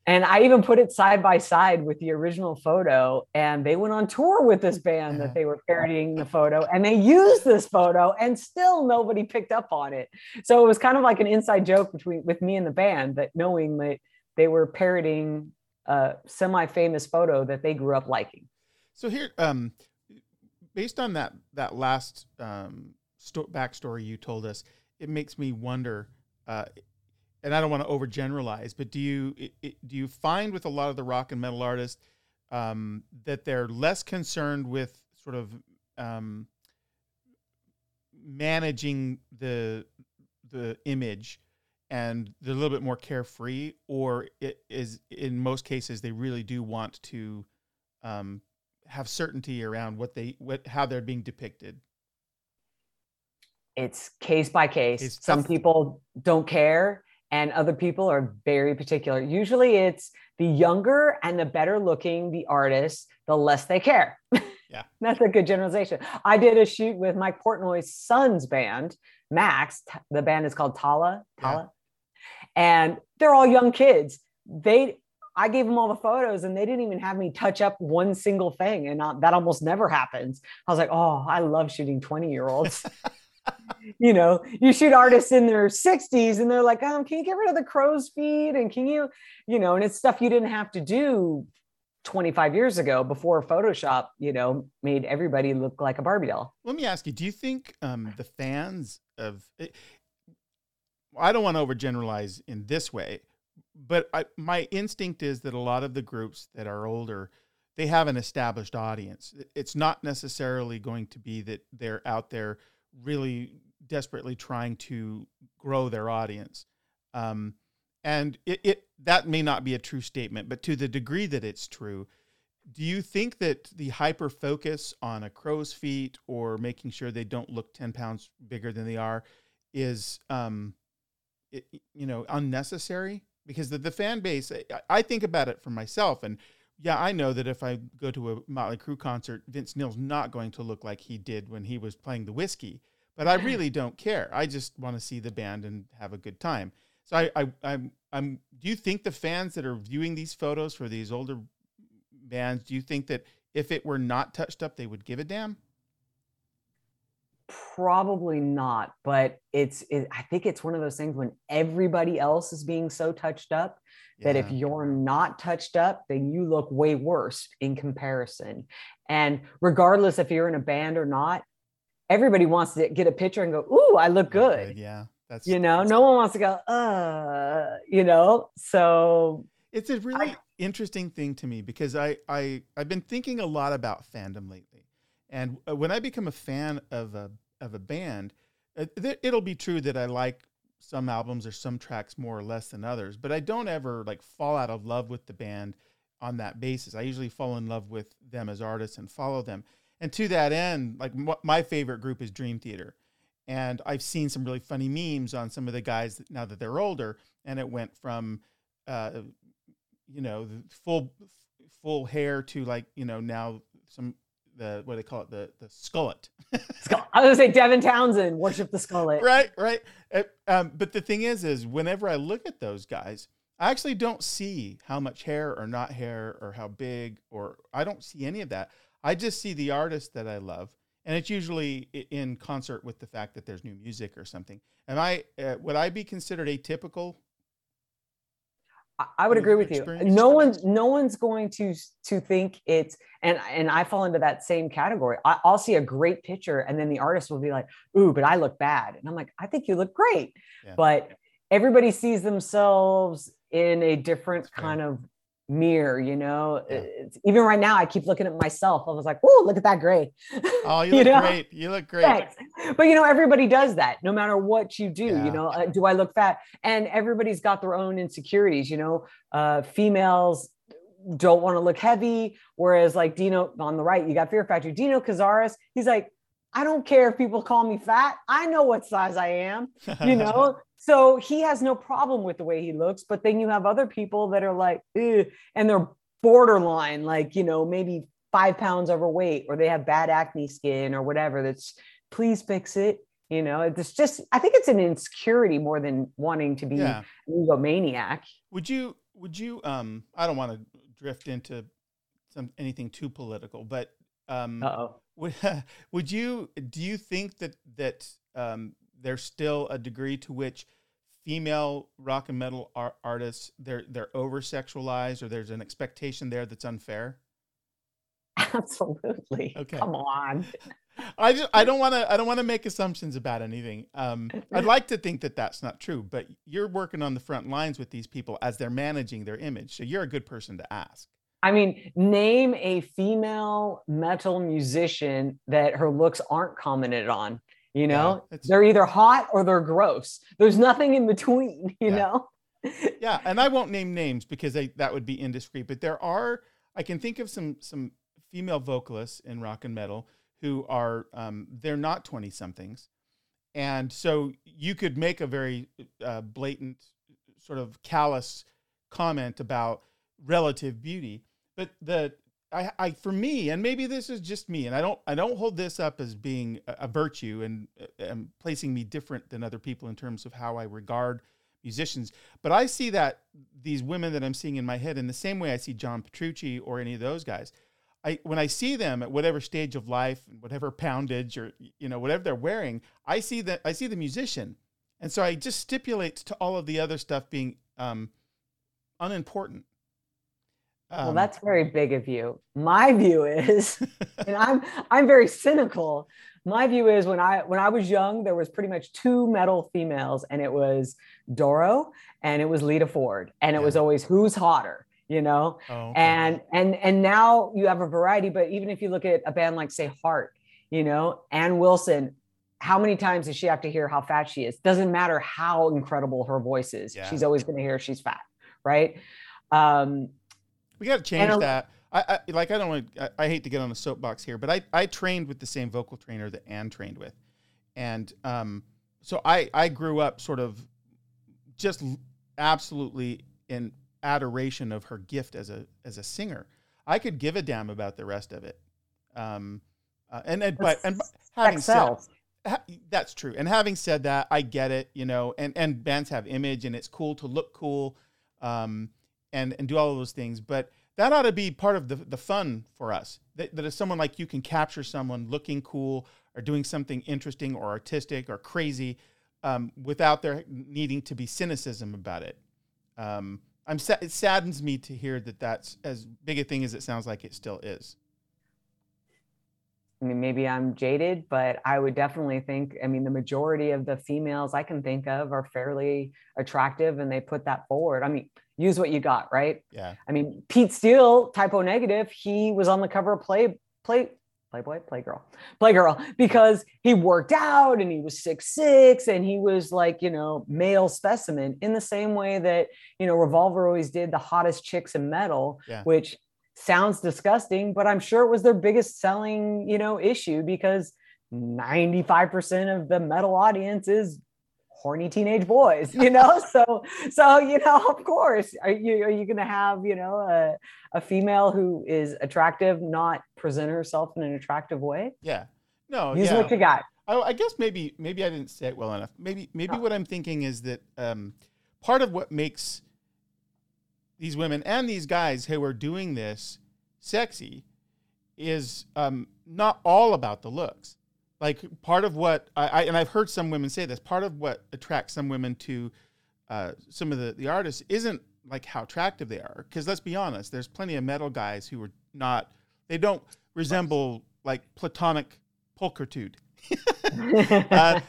And I even put it side by side with the original photo. And they went on tour with this band that they were parodying the photo. And they used this photo and still nobody picked up on it. So it was kind of like an inside joke between with me and the band that knowing that they were parodying a semi-famous photo that they grew up liking. So here, um, based on that that last um, sto- backstory you told us, it makes me wonder. Uh, and I don't want to overgeneralize, but do you it, it, do you find with a lot of the rock and metal artists um, that they're less concerned with sort of um, managing the the image and they're a little bit more carefree, or it is in most cases they really do want to um, have certainty around what they what how they're being depicted. It's case by case. It's Some people don't care and other people are very particular. Usually it's the younger and the better looking the artist, the less they care. Yeah. That's a good generalization. I did a shoot with Mike Portnoy's son's band, Max. The band is called Tallah. Tallah. Yeah. And they're all young kids. They I gave them all the photos and they didn't even have me touch up one single thing. And uh, that almost never happens. I was like, oh, I love shooting 20 year olds. you know, you shoot artists in their 60s and they're like, um, can you get rid of the crow's feet? And can you, you know, and it's stuff you didn't have to do 25 years ago before Photoshop, you know, made everybody look like a Barbie doll. Let me ask you, do you think um, the fans of, eh, I don't want to overgeneralize in this way, but I, my instinct is that a lot of the groups that are older, they have an established audience. It's not necessarily going to be that they're out there really desperately trying to grow their audience. Um, and it, it that may not be a true statement, but to the degree that it's true, do you think that the hyper focus on a crow's feet or making sure they don't look 10 pounds bigger than they are is um, it, you know unnecessary because the, the fan base I, I, think about it for myself and yeah i know that if i go to a motley crue concert vince neil's not going to look like he did when he was playing the whiskey but i really don't care. I just want to see the band and have a good time. So I, I i'm i'm do you think the fans that are viewing these photos for these older bands do you think that if it were not touched up they would give a damn probably not but it's it, i think it's one of those things when everybody else is being so touched up yeah. that if you're not touched up then you look way worse in comparison. And regardless if you're in a band or not everybody wants to get a picture and go ooh i look good yeah. That's you know that's no one wants to go uh you know? So it's a really I, interesting thing to me because i i i've been thinking a lot about fandom lately. And uh, when I become a fan of a of a band, it, it'll be true that I like some albums or some tracks more or less than others, but I don't ever like fall out of love with the band on that basis. I usually fall in love with them as artists and follow them. And to that end, like my favorite group is Dream Theater. And I've seen some really funny memes on some of the guys now that they're older. And it went from, uh, you know, full full hair to like, you know, now some the what do they call it the the skullet. I was gonna say Devin Townsend worship the skullet. right, right. Uh, um, but the thing is, is whenever I look at those guys, I actually don't see how much hair or not hair or how big or I don't see any of that. I just see the artist that I love, and it's usually in concert with the fact that there's new music or something. Am I uh, would I be considered atypical I would agree with you. No one's no one's going to to think it's and and I fall into that same category. I, will see a great picture and then the artist will be like, "Ooh, but I look bad," and I'm like, "I think you look great," yeah. but everybody sees themselves in a different kind of mirror you know yeah. even right now i keep looking at myself i was like oh look at that gray oh you, you look know? great you look great Thanks. but you know everybody does that no matter what you do yeah. you know uh, do i look fat and everybody's got their own insecurities you know uh, females don't want to look heavy whereas like dino on the right you got fear factory dino cazares he's like I don't care if people call me fat. I know what size I am, you know? So he has no problem with the way he looks. But then you have other people that are like, and they're borderline, like, you know, maybe five pounds overweight or they have bad acne skin or whatever. That's please fix it. You know, it's just, I think it's an insecurity more than wanting to be yeah. an egomaniac. Would you, would you, um, I don't want to drift into some anything too political, but um, oh would, would you do you think that that um, there's still a degree to which female rock and metal art- artists they're they're over sexualized or there's an expectation there that's unfair? Absolutely. Okay. Come on. I just I don't want to I don't want to make assumptions about anything. Um, I'd like to think that that's not true, but you're working on the front lines with these people as they're managing their image, so you're a good person to ask. I mean, name a female metal musician that her looks aren't commented on. You know, yeah, they're either hot or they're gross. There's nothing in between, you yeah. know? yeah. And I won't name names because they, that would be indiscreet, but there are, I can think of some, some female vocalists in rock and metal who are, um, they're not 20 somethings. And so you could make a very uh, blatant, sort of callous comment about relative beauty but the I, I for me, and maybe this is just me, and I don't I don't hold this up as being a, a virtue and, and placing me different than other people in terms of how I regard musicians. But I see that these women that I'm seeing in my head in the same way I see John Petrucci or any of those guys. I when I see them at whatever stage of life, and whatever poundage or you know whatever they're wearing, I see that I see the musician, and so I just stipulate to all of the other stuff being um, unimportant. Um, well, that's very big of you. My view is, and I'm I'm very cynical. My view is when I when I was young, there was pretty much two metal females, and it was Doro and it was Lita Ford, and it yeah. was always who's hotter you know oh, okay. and and and now you have a variety but even if you look at a band like say heart you know ann wilson how many times does she have to hear how fat she is doesn't matter how incredible her voice is yeah. she's always going to hear she's fat right um we got to change that I, I, like i don't want I, I hate to get on a soapbox here but i i trained with the same vocal trainer that ann trained with and um so i i grew up sort of just absolutely in adoration of her gift as a as a singer. I could give a damn about the rest of it. Um, uh, and and but and having said ha, that's true. And having said that, I get it. You know, and and bands have image, and it's cool to look cool, um, and and do all of those things. But that ought to be part of the the fun for us. That that if someone like you can capture someone looking cool or doing something interesting or artistic or crazy, um, without there needing to be cynicism about it. Um, I'm sa- it saddens me to hear that that's as big a thing as it sounds like it still is. I mean, maybe I'm jaded, but I would definitely think, I mean, the majority of the females I can think of are fairly attractive and they put that forward. I mean, use what you got, right? Yeah. I mean, Pete Steele, Type O Negative, he was on the cover of Play, Play, Playboy, Playgirl, Playgirl, because he worked out and he was six six and he was like, you know, male specimen in the same way that, you know, Revolver always did the hottest chicks in metal, yeah. which sounds disgusting, but I'm sure it was their biggest selling, you know, issue because 95% of the metal audience is horny teenage boys, you know? so, so, you know, of course, are you, are you going to have, you know, a, a female who is attractive, not present herself in an attractive way? Yeah. No, use yeah. what you got. I, I, guess maybe, maybe I didn't say it well enough. Maybe, maybe oh. what I'm thinking is that um, part of what makes these women and these guys who are doing this sexy is um, not all about the looks like part of what I, I, and I've heard some women say this. Part of what attracts some women to uh, some of the the artists isn't like how attractive they are. Because let's be honest, there's plenty of metal guys who are not. They don't resemble like platonic pulchritude. uh,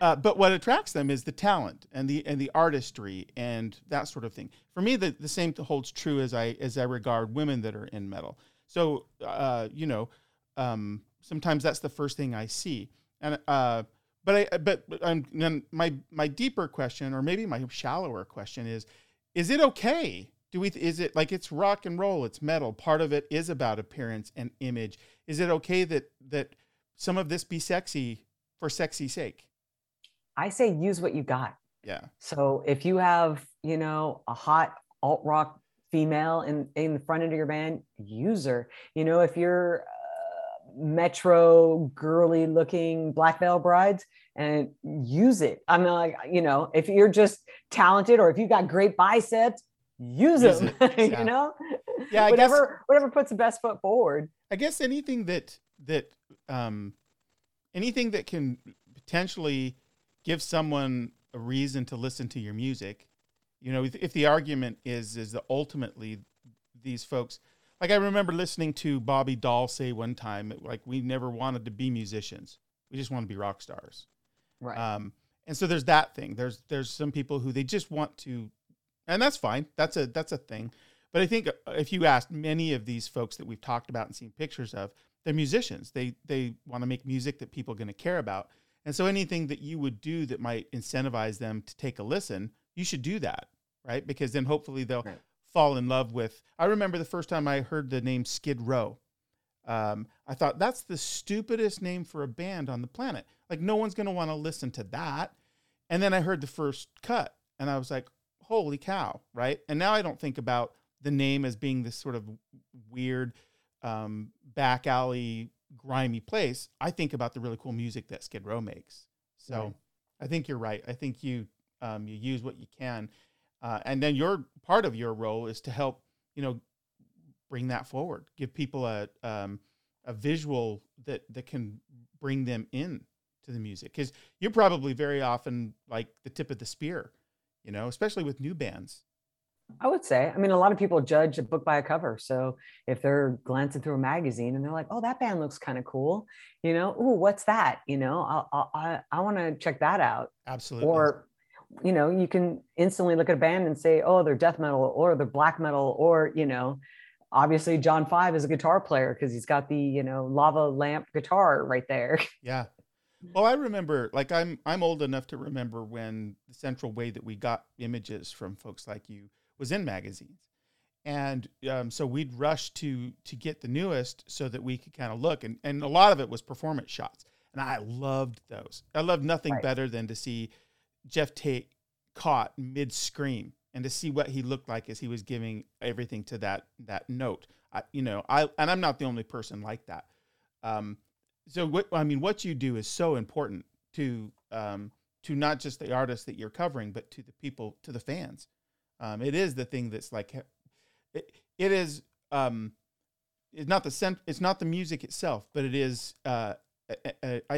uh, but what attracts them is the talent and the and the artistry and that sort of thing. For me, the, the same holds true as I as I regard women that are in metal. So uh, you know, um, sometimes that's the first thing I see. And uh, but I but I'm, then my my deeper question, or maybe my shallower question, is: Is it okay? Do we? Is it like it's rock and roll? It's metal. Part of it is about appearance and image. Is it okay that that some of this be sexy for sexy sake? I say use what you got. Yeah. So if you have, you know, a hot alt rock female in in the front end of your band, use her. You know, if you're metro girly looking black veil brides and use it. I mean, like, you know, if you're just talented or if you've got great biceps, use, use them, yeah. you know? Yeah. whatever, guess, whatever puts the best foot forward. I guess anything that, that, um, anything that can potentially give someone a reason to listen to your music, you know, if, if the argument is, is that ultimately these folks, like I remember listening to Bobby Dall say one time, like we never wanted to be musicians, we just want to be rock stars. Right. Um, and so there's that thing. There's there's some people who they just want to, and that's fine. That's a that's a thing. But I think uh, if you ask many of these folks that we've talked about and seen pictures of, they're musicians. They they want to make music that people are going to care about. And so anything that you would do that might incentivize them to take a listen, you should do that, right? Because then hopefully they'll right fall in love with. I remember the first time I heard the name Skid Row. Um, I thought that's the stupidest name for a band on the planet. Like no one's going to want to listen to that. And then I heard the first cut, and I was like, "Holy cow!" Right? And now I don't think about the name as being this sort of weird um, back alley grimy place, I think about the really cool music that Skid Row makes. So right. I think you're right. I think you um, you use what you can, uh, and then your part of your role is to help you know bring that forward, give people a um, a visual that that can bring them in to the music because you're probably very often like the tip of the spear, you know, especially with new bands. I would say. I mean, a lot of people judge a book by a cover. So if they're glancing through a magazine and they're like, "Oh, that band looks kind of cool," you know, "Ooh, what's that?" You know, I'll, i I want to check that out. Absolutely. Or, you know, you can instantly look at a band and say, "Oh, they're death metal," or "They're black metal," or you know, obviously John Five is a guitar player because he's got the you know lava lamp guitar right there. Yeah. Well, I remember, like, I'm I'm old enough to remember when the central way that we got images from folks like you was in magazines, and um, so we'd rush to to get the newest so that we could kind of look, and and a lot of it was performance shots, and I loved those. I loved nothing right. better than to see Geoff Tate caught mid scream and to see what he looked like as he was giving everything to that that note. I, you know, I and I'm not the only person like that. Um, so what I mean, what you do is so important to um, to not just the artists that you're covering, but to the people, to the fans. Um, it is the thing that's like, it, it is. Um, it's not the cent- It's not the music itself, but it is. Uh,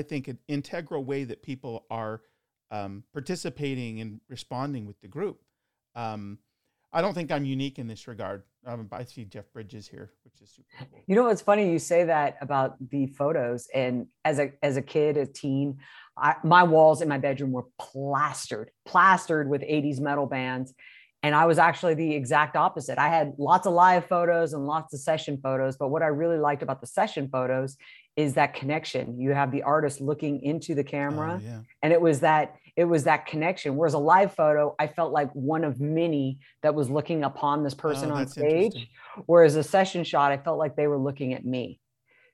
think an integral way that people are um, participating and responding with the group. Um, I don't think I'm unique in this regard. Um, I see Jeff Bridges here, which is super cool. You know, it's funny you say that about the photos. And as a as a kid, a teen, I, my walls in my bedroom were plastered, plastered with 80s metal bands. And I was actually the exact opposite. I had lots of live photos and lots of session photos. But what I really liked about the session photos is that connection. You have the artist looking into the camera. Oh, yeah. And it was that it was that connection. Whereas a live photo, I felt like one of many that was looking upon this person oh, on stage. Whereas a session shot, I felt like they were looking at me.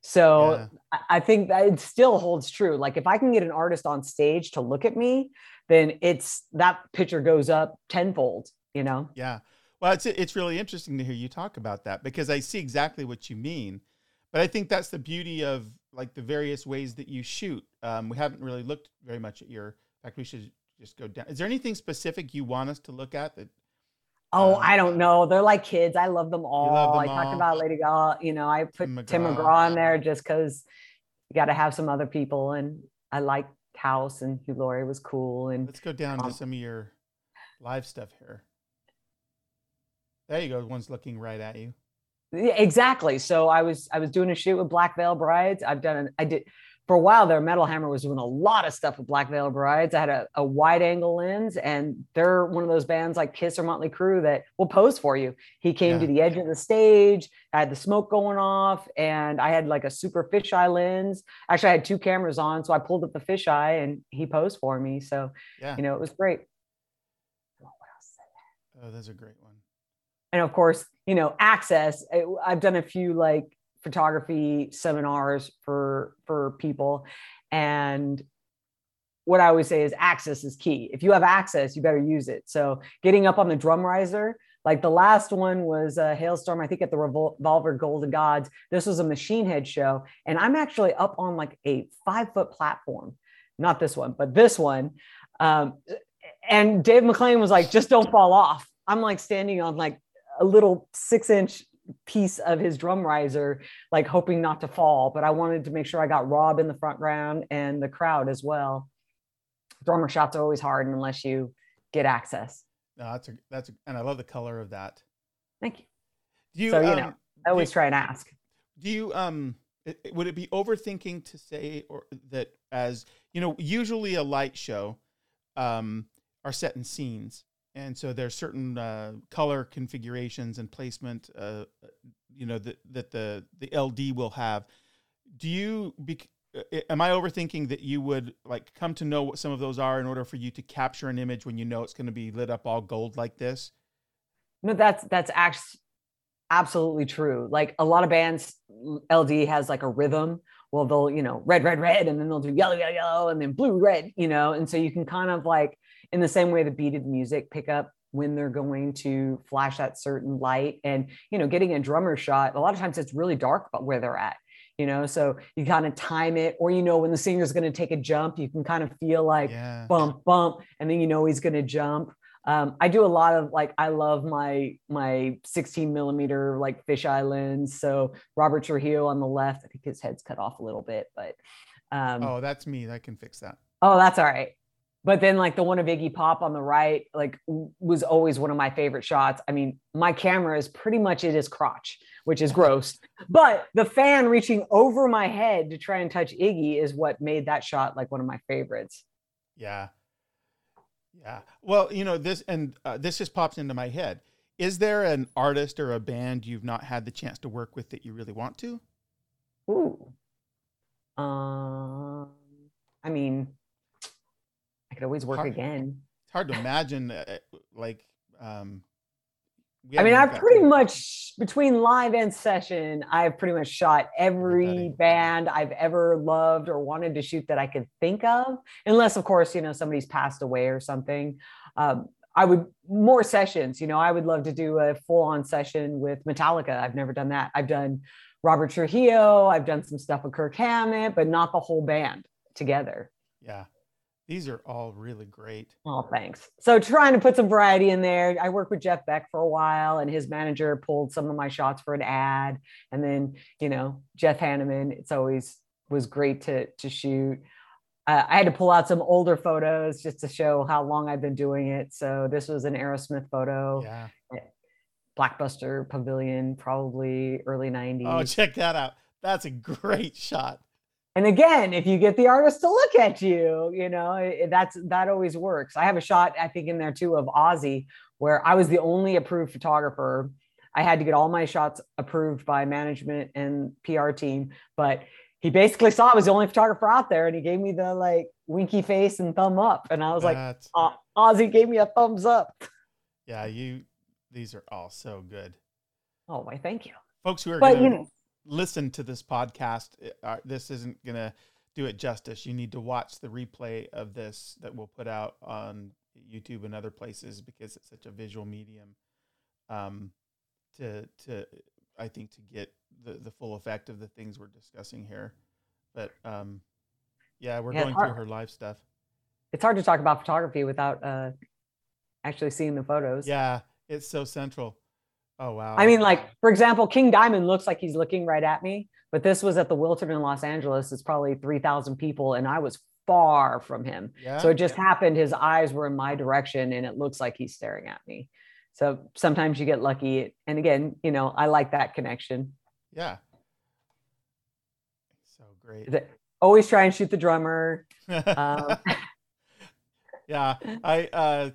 So yeah. I think that it still holds true. Like if I can get an artist on stage to look at me, then it's that picture goes up tenfold, you know? Yeah. Well, it's it's really interesting to hear you talk about that because I see exactly what you mean. But I think that's the beauty of like the various ways that you shoot. Um, we haven't really looked very much at your in fact, we should just go down. Is there anything specific you want us to look at that? Oh, uh, I don't know. They're like kids. I love them all. Love them I all. talked about Lady Gaga. You know, I put Tim McGraw, Tim McGraw in there just because you got to have some other people. And I like House and Hugh Laurie was cool. And let's go down um, to some of your live stuff here. There you go. One's looking right at you. Yeah, exactly. So I was I was doing a shoot with Black Veil Brides. I've done an, I did for a while there, Metal Hammer was doing a lot of stuff with Black Veil Brides. I had a, a, wide angle lens, and they're one of those bands like Kiss or Motley Crue that will pose for you. He came yeah. to the edge of the stage, I had the smoke going off, and I had like a super fisheye lens. Actually, I had two cameras on, so I pulled up the fisheye and he posed for me. So, yeah. you know, it was great. Oh, oh that's a great one. And of course, you know, access. I've done a few like photography seminars for for people. And what i always say is access is key. If you have access you better use it. So getting up on the drum riser like the last one was a Halestorm i think at the revolver golden gods. This was a machine head show and i'm actually up on like a five foot platform. Not this one but this one. Um, and dave mcclain was like just don't fall off. I'm like standing on like a little six inch piece of his drum riser, like hoping not to fall. But I wanted to make sure I got Rob in the front round and the crowd as well. Drummer shots are always hard unless you get access. No, that's a that's a, and I love the color of that. Thank you. Do you so you um, know, I always you, try and ask. Do you um would it be overthinking to say or that as you know usually a light show um are set in scenes and so there's certain uh, color configurations and placement, uh, you know, that that the the LD will have. Do you be, am I overthinking that you would like come to know what some of those are in order for you to capture an image when you know it's going to be lit up all gold like this? No, that's that's actually absolutely true. Like a lot of bands, LD has like a rhythm. Well, they'll you know red, red, red, and then they'll do yellow, yellow, yellow, and then blue, red. You know, and so you can kind of like in the same way the beaded music pick up when they're going to flash that certain light and you know getting a drummer shot a lot of times it's really dark but where they're at you know so you kind of time it or you know when the singer's going to take a jump you can kind of feel like yeah. bump bump and then you know he's going to jump um, I do a lot of like I love my my 16 millimeter like fisheye lens. So Robert Trujillo on the left, I think his head's cut off a little bit, but um, oh, that's me. I can fix that. Oh, that's all right. But then like the one of Iggy Pop on the right, like was always one of my favorite shots. I mean, my camera is pretty much at his crotch, which is gross. but the fan reaching over my head to try and touch Iggy is what made that shot like one of my favorites. Yeah. Yeah. Well, you know, this and uh, this just pops into my head. Is there an artist or a band you've not had the chance to work with that you really want to? Ooh. Um, I mean, I could always work hard, again. It's hard to imagine, uh, uh like, um, I mean, I've pretty much between live and session, I've pretty much shot every band I've ever loved or wanted to shoot that I could think of, unless, of course, you know, somebody's passed away or something. Um, I would more sessions, you know, I would love to do a full on session with Metallica. I've never done that. I've done Robert Trujillo, I've done some stuff with Kirk Hammett, but not the whole band together. Yeah. These are all really great. Oh, thanks. So trying to put some variety in there. I worked with Jeff Beck for a while, and his manager pulled some of my shots for an ad. And then, you know, Jeff Hanneman. It's always was great to to shoot. Uh, I had to pull out some older photos just to show how long I've been doing it. So this was an Aerosmith photo. Yeah. Blockbuster Pavilion, probably early 90s. Oh, check that out. That's a great shot and again if you get the artist to look at you you know that's that always works. I have a shot i think in there too of ozzy where i was the only approved photographer. I had to get all my shots approved by management and pr team but he basically saw i was the only photographer out there and he gave me the like winky face and thumb up. And i was that's... like ozzy gave me a thumbs up. Yeah you these are all so good. Oh why thank you. Folks who are but, gonna, you know, listen to this podcast, uh, this isn't going to do it justice. You need to watch the replay of this that we'll put out on YouTube and other places because it's such a visual medium. Um, to to I think to get the the full effect of the things we're discussing here, but um, yeah, we're yeah, going through her live stuff. It's hard to talk about photography without uh, actually seeing the photos. Yeah, it's so central. Oh wow. I mean, like for example, King Diamond looks like he's looking right at me, but this was at the Wiltern in Los Angeles. It's probably three thousand people, and I was far from him. Yeah. So it just yeah. happened. His eyes were in my direction, and it looks like he's staring at me. So sometimes you get lucky, and again, you know, I like that connection. Yeah. So great. Always try and shoot the drummer. um, yeah, I uh,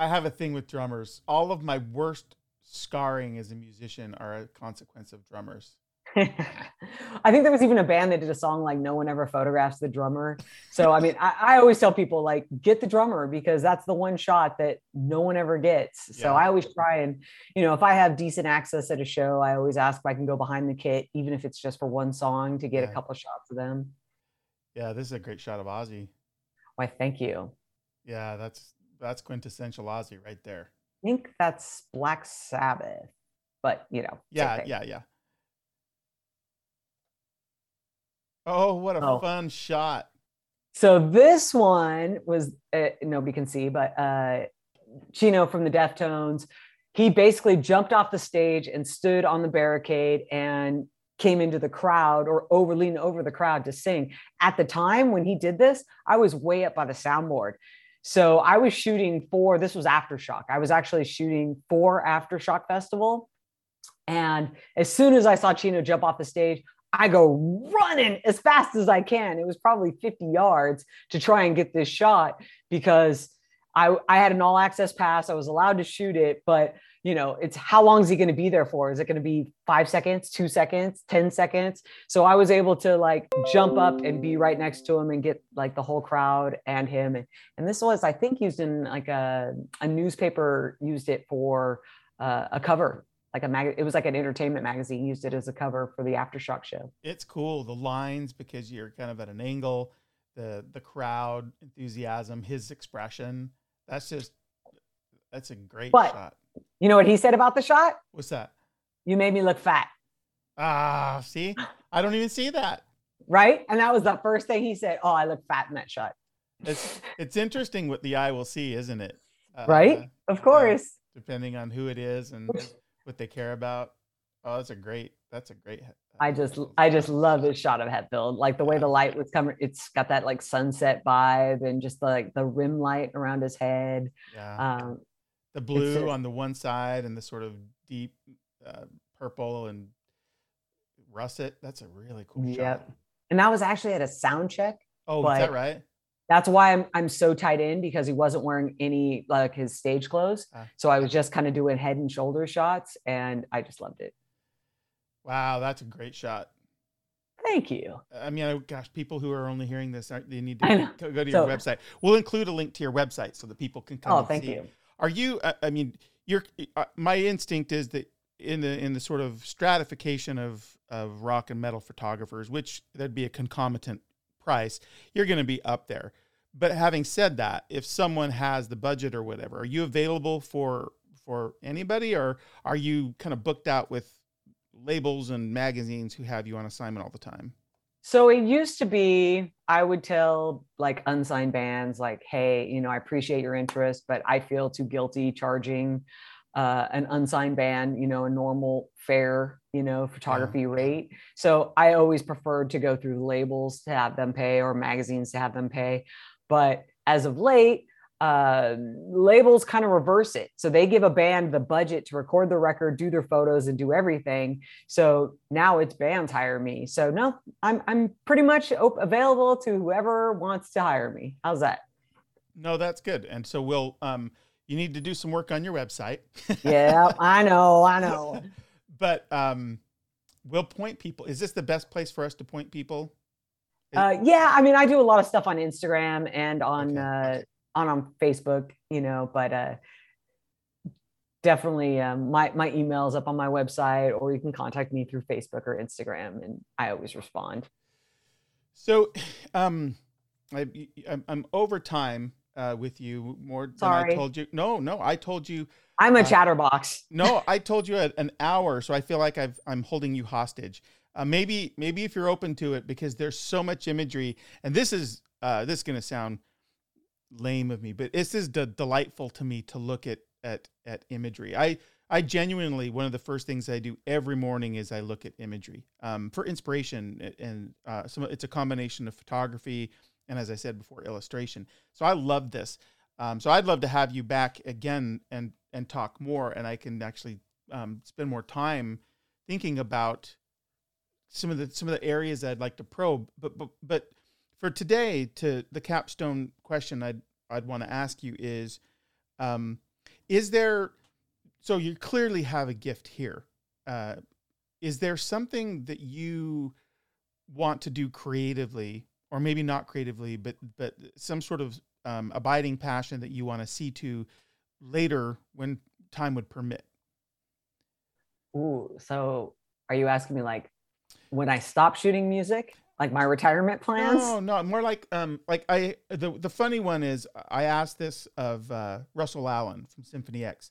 I have a thing with drummers. All of my worst scarring as a musician are a consequence of drummers. I think there was even a band that did a song like "No one ever photographs the drummer." So I mean, I, I, always tell people like get the drummer because that's the one shot that no one ever gets. Yeah. So I always try and you know if I have decent access at a show, I always ask if I can go behind the kit, even if it's just for one song, to get yeah. a couple of shots of them. Yeah, this is a great shot of Ozzy. Why? Thank you. Yeah, that's that's quintessential Ozzy right there think that's Black Sabbath, but you know. Yeah, yeah, yeah. Oh, what a oh. fun shot. So this one was uh, nobody can see, but uh, Chino from the Deftones, he basically jumped off the stage and stood on the barricade and came into the crowd or over lean over the crowd to sing. At the time when he did this, I was way up by the soundboard. So I was shooting for this was Aftershock. I was actually shooting for Aftershock Festival. And as soon as I saw Chino jump off the stage, I go running as fast as I can. It was probably 50 yards to try and get this shot because I, I had an all access pass. I was allowed to shoot it, but you know, it's how long is he going to be there for? Is it going to be five seconds, two seconds, 10 seconds? So I was able to like jump up and be right next to him and get like the whole crowd and him. And, and this was, I think, used in like a, a newspaper used it for uh, a cover like a mag it was like an entertainment magazine used it as a cover for the aftershock show it's cool the lines because you're kind of at an angle the the crowd enthusiasm his expression that's just That's a great But- shot. You know what he said about the shot? What's that? You made me look fat, Ah, see, I don't even see that. right? And that was the first thing he said. Oh, I look fat in that shot. It's it's interesting what the eye will see, isn't it? Uh, Right? Of course. depending on who it is and what they care about. Oh, that's a great. That's a great. uh, I just I just love this shot of Hetfield. Like the way the light was coming, it's got that like sunset vibe and just like the rim light around his head. Yeah. Um, the blue a- on the one side and the sort of deep uh, purple and russet. That's a really cool shot. And that was actually at a sound check. Oh, is that right? That's why I'm I'm so tied in because he wasn't wearing any like his stage clothes. Ah. So I was just kind of doing head and shoulder shots and I just loved it. Wow, that's a great shot. Thank you. I mean, I- gosh, people who are only hearing this, they need to go to your So- website. We'll include a link to your website so that people can come. Oh, and thank see. you. Are you? I- mean, you're. uh, My instinct is that in the in the sort of stratification of of rock and metal photographers, which there'd be a concomitant price, you're going to be up there. But having said that, if someone has the budget or whatever, are you available for for anybody, or are you kind of booked out with labels and magazines who have you on assignment all the time? So it used to be I would tell like unsigned bands like, hey, you know, I appreciate your interest, but I feel too guilty charging uh, an unsigned band, you know, a normal fair, you know, photography rate. So I always preferred to go through labels to have them pay or magazines to have them pay. But as of late, uh, labels kind of reverse it. So they give a band the budget to record the record, do their photos, and do everything. So now it's bands hire me. So no, I'm I'm pretty much op- available to whoever wants to hire me. How's that? No, that's good. And so we'll um you need to do some work on your website. Yeah, I know, I know. but um we'll point people. Is this the best place for us to point people? Uh, yeah, I mean, I do a lot of stuff on Instagram and on Okay. uh, on on Facebook, you know, but uh, definitely um, my my email is up on my website, or you can contact me through Facebook or Instagram, and I always respond. So um I I'm, I'm over time uh with you more than I told you. No, no, I told you I'm a Uh, chatterbox. no, I told you a- an hour, so I feel like I've I'm holding you hostage. Uh, maybe maybe if you're open to it, because there's so much imagery, and this is uh, this is gonna sound lame of me, but this is de- delightful to me to look at at at imagery. I I genuinely one of the first things I do every morning is I look at imagery um, for inspiration, and uh, some it's a combination of photography and, as I said before, illustration. So I love this. Um, so I'd love to have you back again and and talk more, and I can actually um, spend more time thinking about some of the some of the areas I'd like to probe. But but but for today, to the capstone question I'd I'd want to ask you is, um, is there? So you clearly have a gift here. Uh, is there something that you want to do creatively, or maybe not creatively, but but some sort of um, abiding passion that you want to see to later when time would permit? Ooh, so are you asking me like when I stop shooting music, like my retirement plans? No, no, more like um like I the the funny one is I asked this of uh, Russell Allen from Symphony X,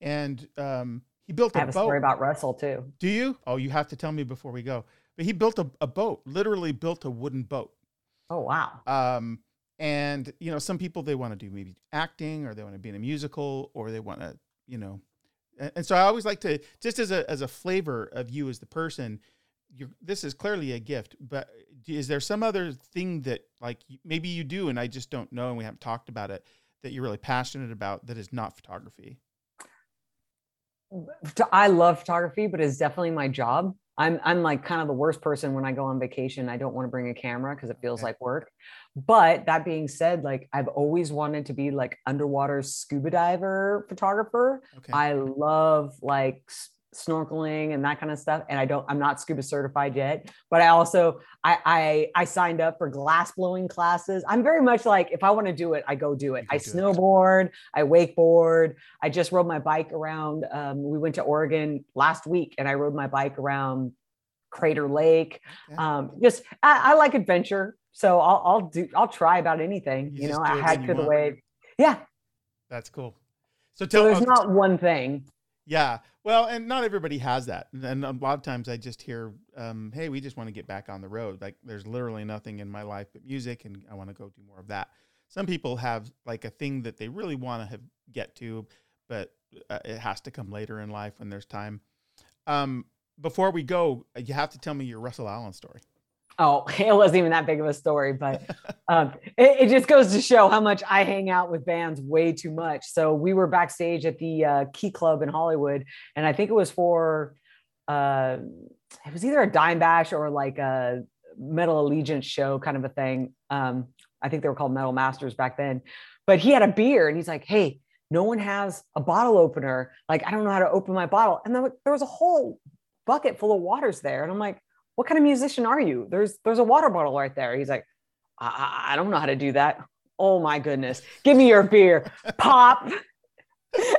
and um he built I a have a boat. story about Russell too. Do you? Oh, you have to tell me before we go. But he built a, a boat, literally built a wooden boat. Oh wow. Um, and you know, some people they want to do maybe acting, or they want to be in a musical, or they want to, you know. And, and so I always like to just as a as a flavor of you as the person. You're, this is clearly a gift, but is there some other thing that like maybe you do and I just don't know and we haven't talked about it that you're really passionate about that is not photography? I love photography, but it's definitely my job. I'm I'm like kind of the worst person when I go on vacation. I don't want to bring a camera because it feels Okay. like work. But that being said, like I've always wanted to be like underwater scuba diver photographer. Okay. I love like snorkeling and that kind of stuff. And I don't, I'm not scuba certified yet, but I also, I, I, I signed up for glass blowing classes. I'm very much like, if I want to do it, I go do it. I do it. snowboard, I wakeboard. I just rode my bike around. Um, we went to Oregon last week and I rode my bike around Crater Lake. Okay. Um, just, I, I like adventure. So I'll, I'll do, I'll try about anything, You you, know, I it had to the wave. Yeah. That's cool. So tell So there's us. not one thing. Yeah. Well, and not everybody has that. And a lot of times I just hear, um, hey, we just want to get back on the road. Like there's literally nothing in my life but music and I want to go do more of that. Some people have like a thing that they really want to have get to, but uh, it has to come later in life when there's time. Um, before we go, you have to tell me your Russell Allen story. Oh, it wasn't even that big of a story, but um, it, it, just goes to show how much I hang out with bands way too much. So we were backstage at the uh, Key Club in Hollywood, and I think it was for uh, it was either a Dime Bash or like a Metal Allegiance show kind of a thing. Um, I think they were called Metal Masters back then. But he had a beer, and he's like, "Hey, no one has a bottle opener. Like, I don't know how to open my bottle." And then there was a whole bucket full of waters there, and I'm like what kind of musician are you? There's there's a water bottle right there. He's like, I, I don't know how to do that. Oh my goodness. Give me your beer. Pop.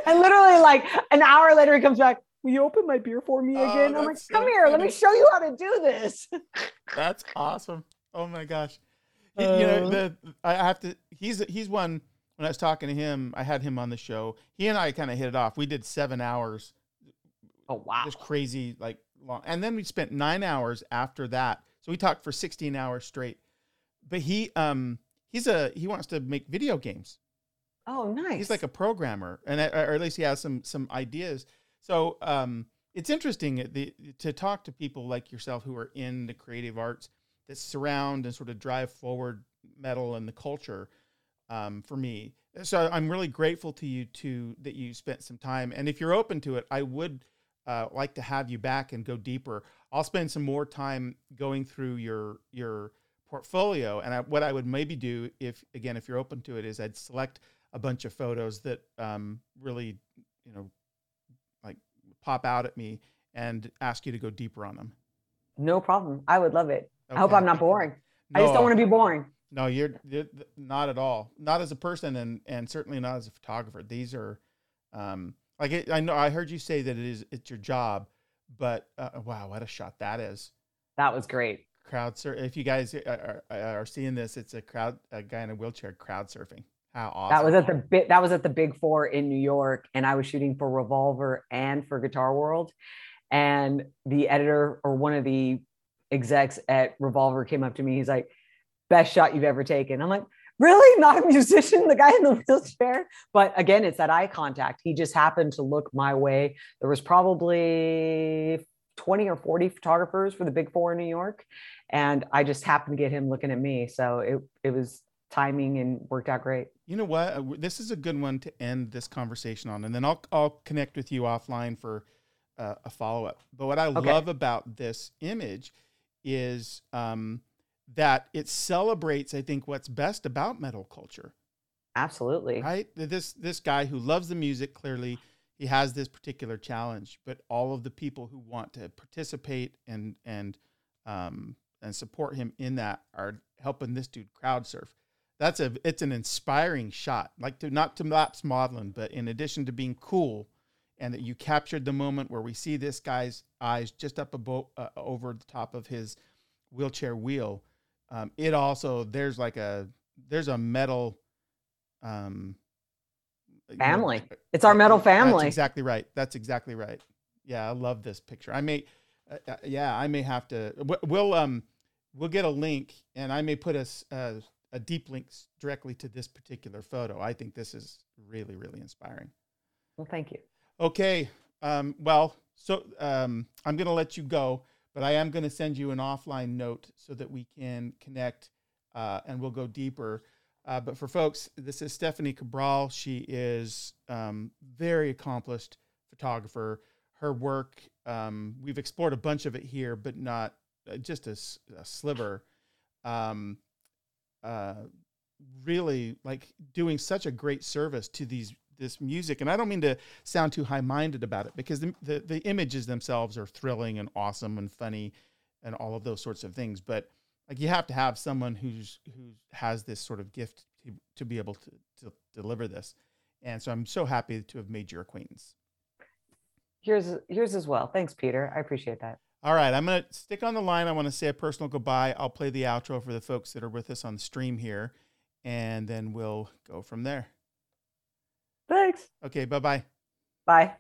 and literally like an hour later he comes back. Will you open my beer for me Oh, again? I'm like, that's come so here, let me show you how to do this. That's awesome. Oh my gosh. He- you know, Uh. the I have to he's he's one when I was talking to him, I had him on the show. He and I kind of hit it off. We did 7 hours Oh wow. just crazy like long. And then we spent 9 hours after that. So we talked for 16 hours straight. But he um he's a he wants to make video games. Oh nice. He's like a programmer, and or at least he has some some ideas. So um, it's interesting uh, the, to talk to people like yourself who are in the creative arts that surround and sort of drive forward metal and the culture. Um, for me, so I'm really grateful to you too that you spent some time. And if you're open to it, I would uh, like to have you back and go deeper. I'll spend some more time going through your your portfolio, and I, what I would maybe do if again if you're open to it is I'd select a bunch of photos that um, really you know like pop out at me and ask you to go deeper on them. no problem. I would love it. I hope I'm not boring. I just don't want to be boring. No, you're, you're not at all. Not as a person, and and certainly not as a photographer. These are, um, like it, I know I heard you say that it is it's your job, but uh, wow, what a shot that is! That was great. Crowd sur- If you guys are, are, are seeing this, it's a crowd a guy in a wheelchair crowd surfing. How awesome! That was at the bit that was at the big four in New York, and I was shooting for Revolver and for Guitar World. And the editor or one of the execs at Revolver came up to me. He's like, best shot you've ever taken. I'm like, really? Not a musician, the guy in the wheelchair. But again, it's that eye contact. He just happened to look my way. There was probably 20 or 40 photographers for the big four in New York. And I just happened to get him looking at me. So it it was timing and worked out great. You know what? Uh, This is a good one to end this conversation on, and then I'll I'll connect with you offline for uh, a follow up. But what I Okay. love about this image is um, that it celebrates, I think, what's best about metal culture. Absolutely. Right? This this guy who loves the music clearly he has this particular challenge, but all of the people who want to participate and and um, and support him in that are helping this dude crowd surf. That's a it's an inspiring shot. Like to not to lapse modeling, but in addition to being cool, and that you captured the moment where we see this guy's eyes just up above uh, over the top of his wheelchair wheel. Um, it also there's like a there's a metal um you know, Family. It's our metal that's family. exactly right. That's exactly right. Yeah, I love this picture. I may, uh, uh, yeah, I may have to. We'll um, we'll get a link, and I may put a uh, a deep link directly to this particular photo. I think this is really really inspiring. Well, thank you. Okay. Um, well, so um, I'm going to let you go, but I am going to send you an offline note so that we can connect uh, and we'll go deeper. Uh, but for folks, this is Stephanie Cabral. She is um, very accomplished photographer. Her work, um, we've explored a bunch of it here, but not uh, just a sliver. Um, uh, really like doing such a great service to these this music and i don't mean to sound too high-minded about it because the, the, the images themselves are thrilling and awesome and funny and all of those sorts of things but like you have to have someone who's who has this sort of gift to, to be able to, to deliver this and so i'm so happy to have made your acquaintance Here's here's as well. Thanks, Peter. I appreciate that. all right i'm going to stick on the line i want to say a personal goodbye i'll play the outro for the folks that are with us on the stream here and then we'll go from there Thanks. Okay. Bye bye. Bye.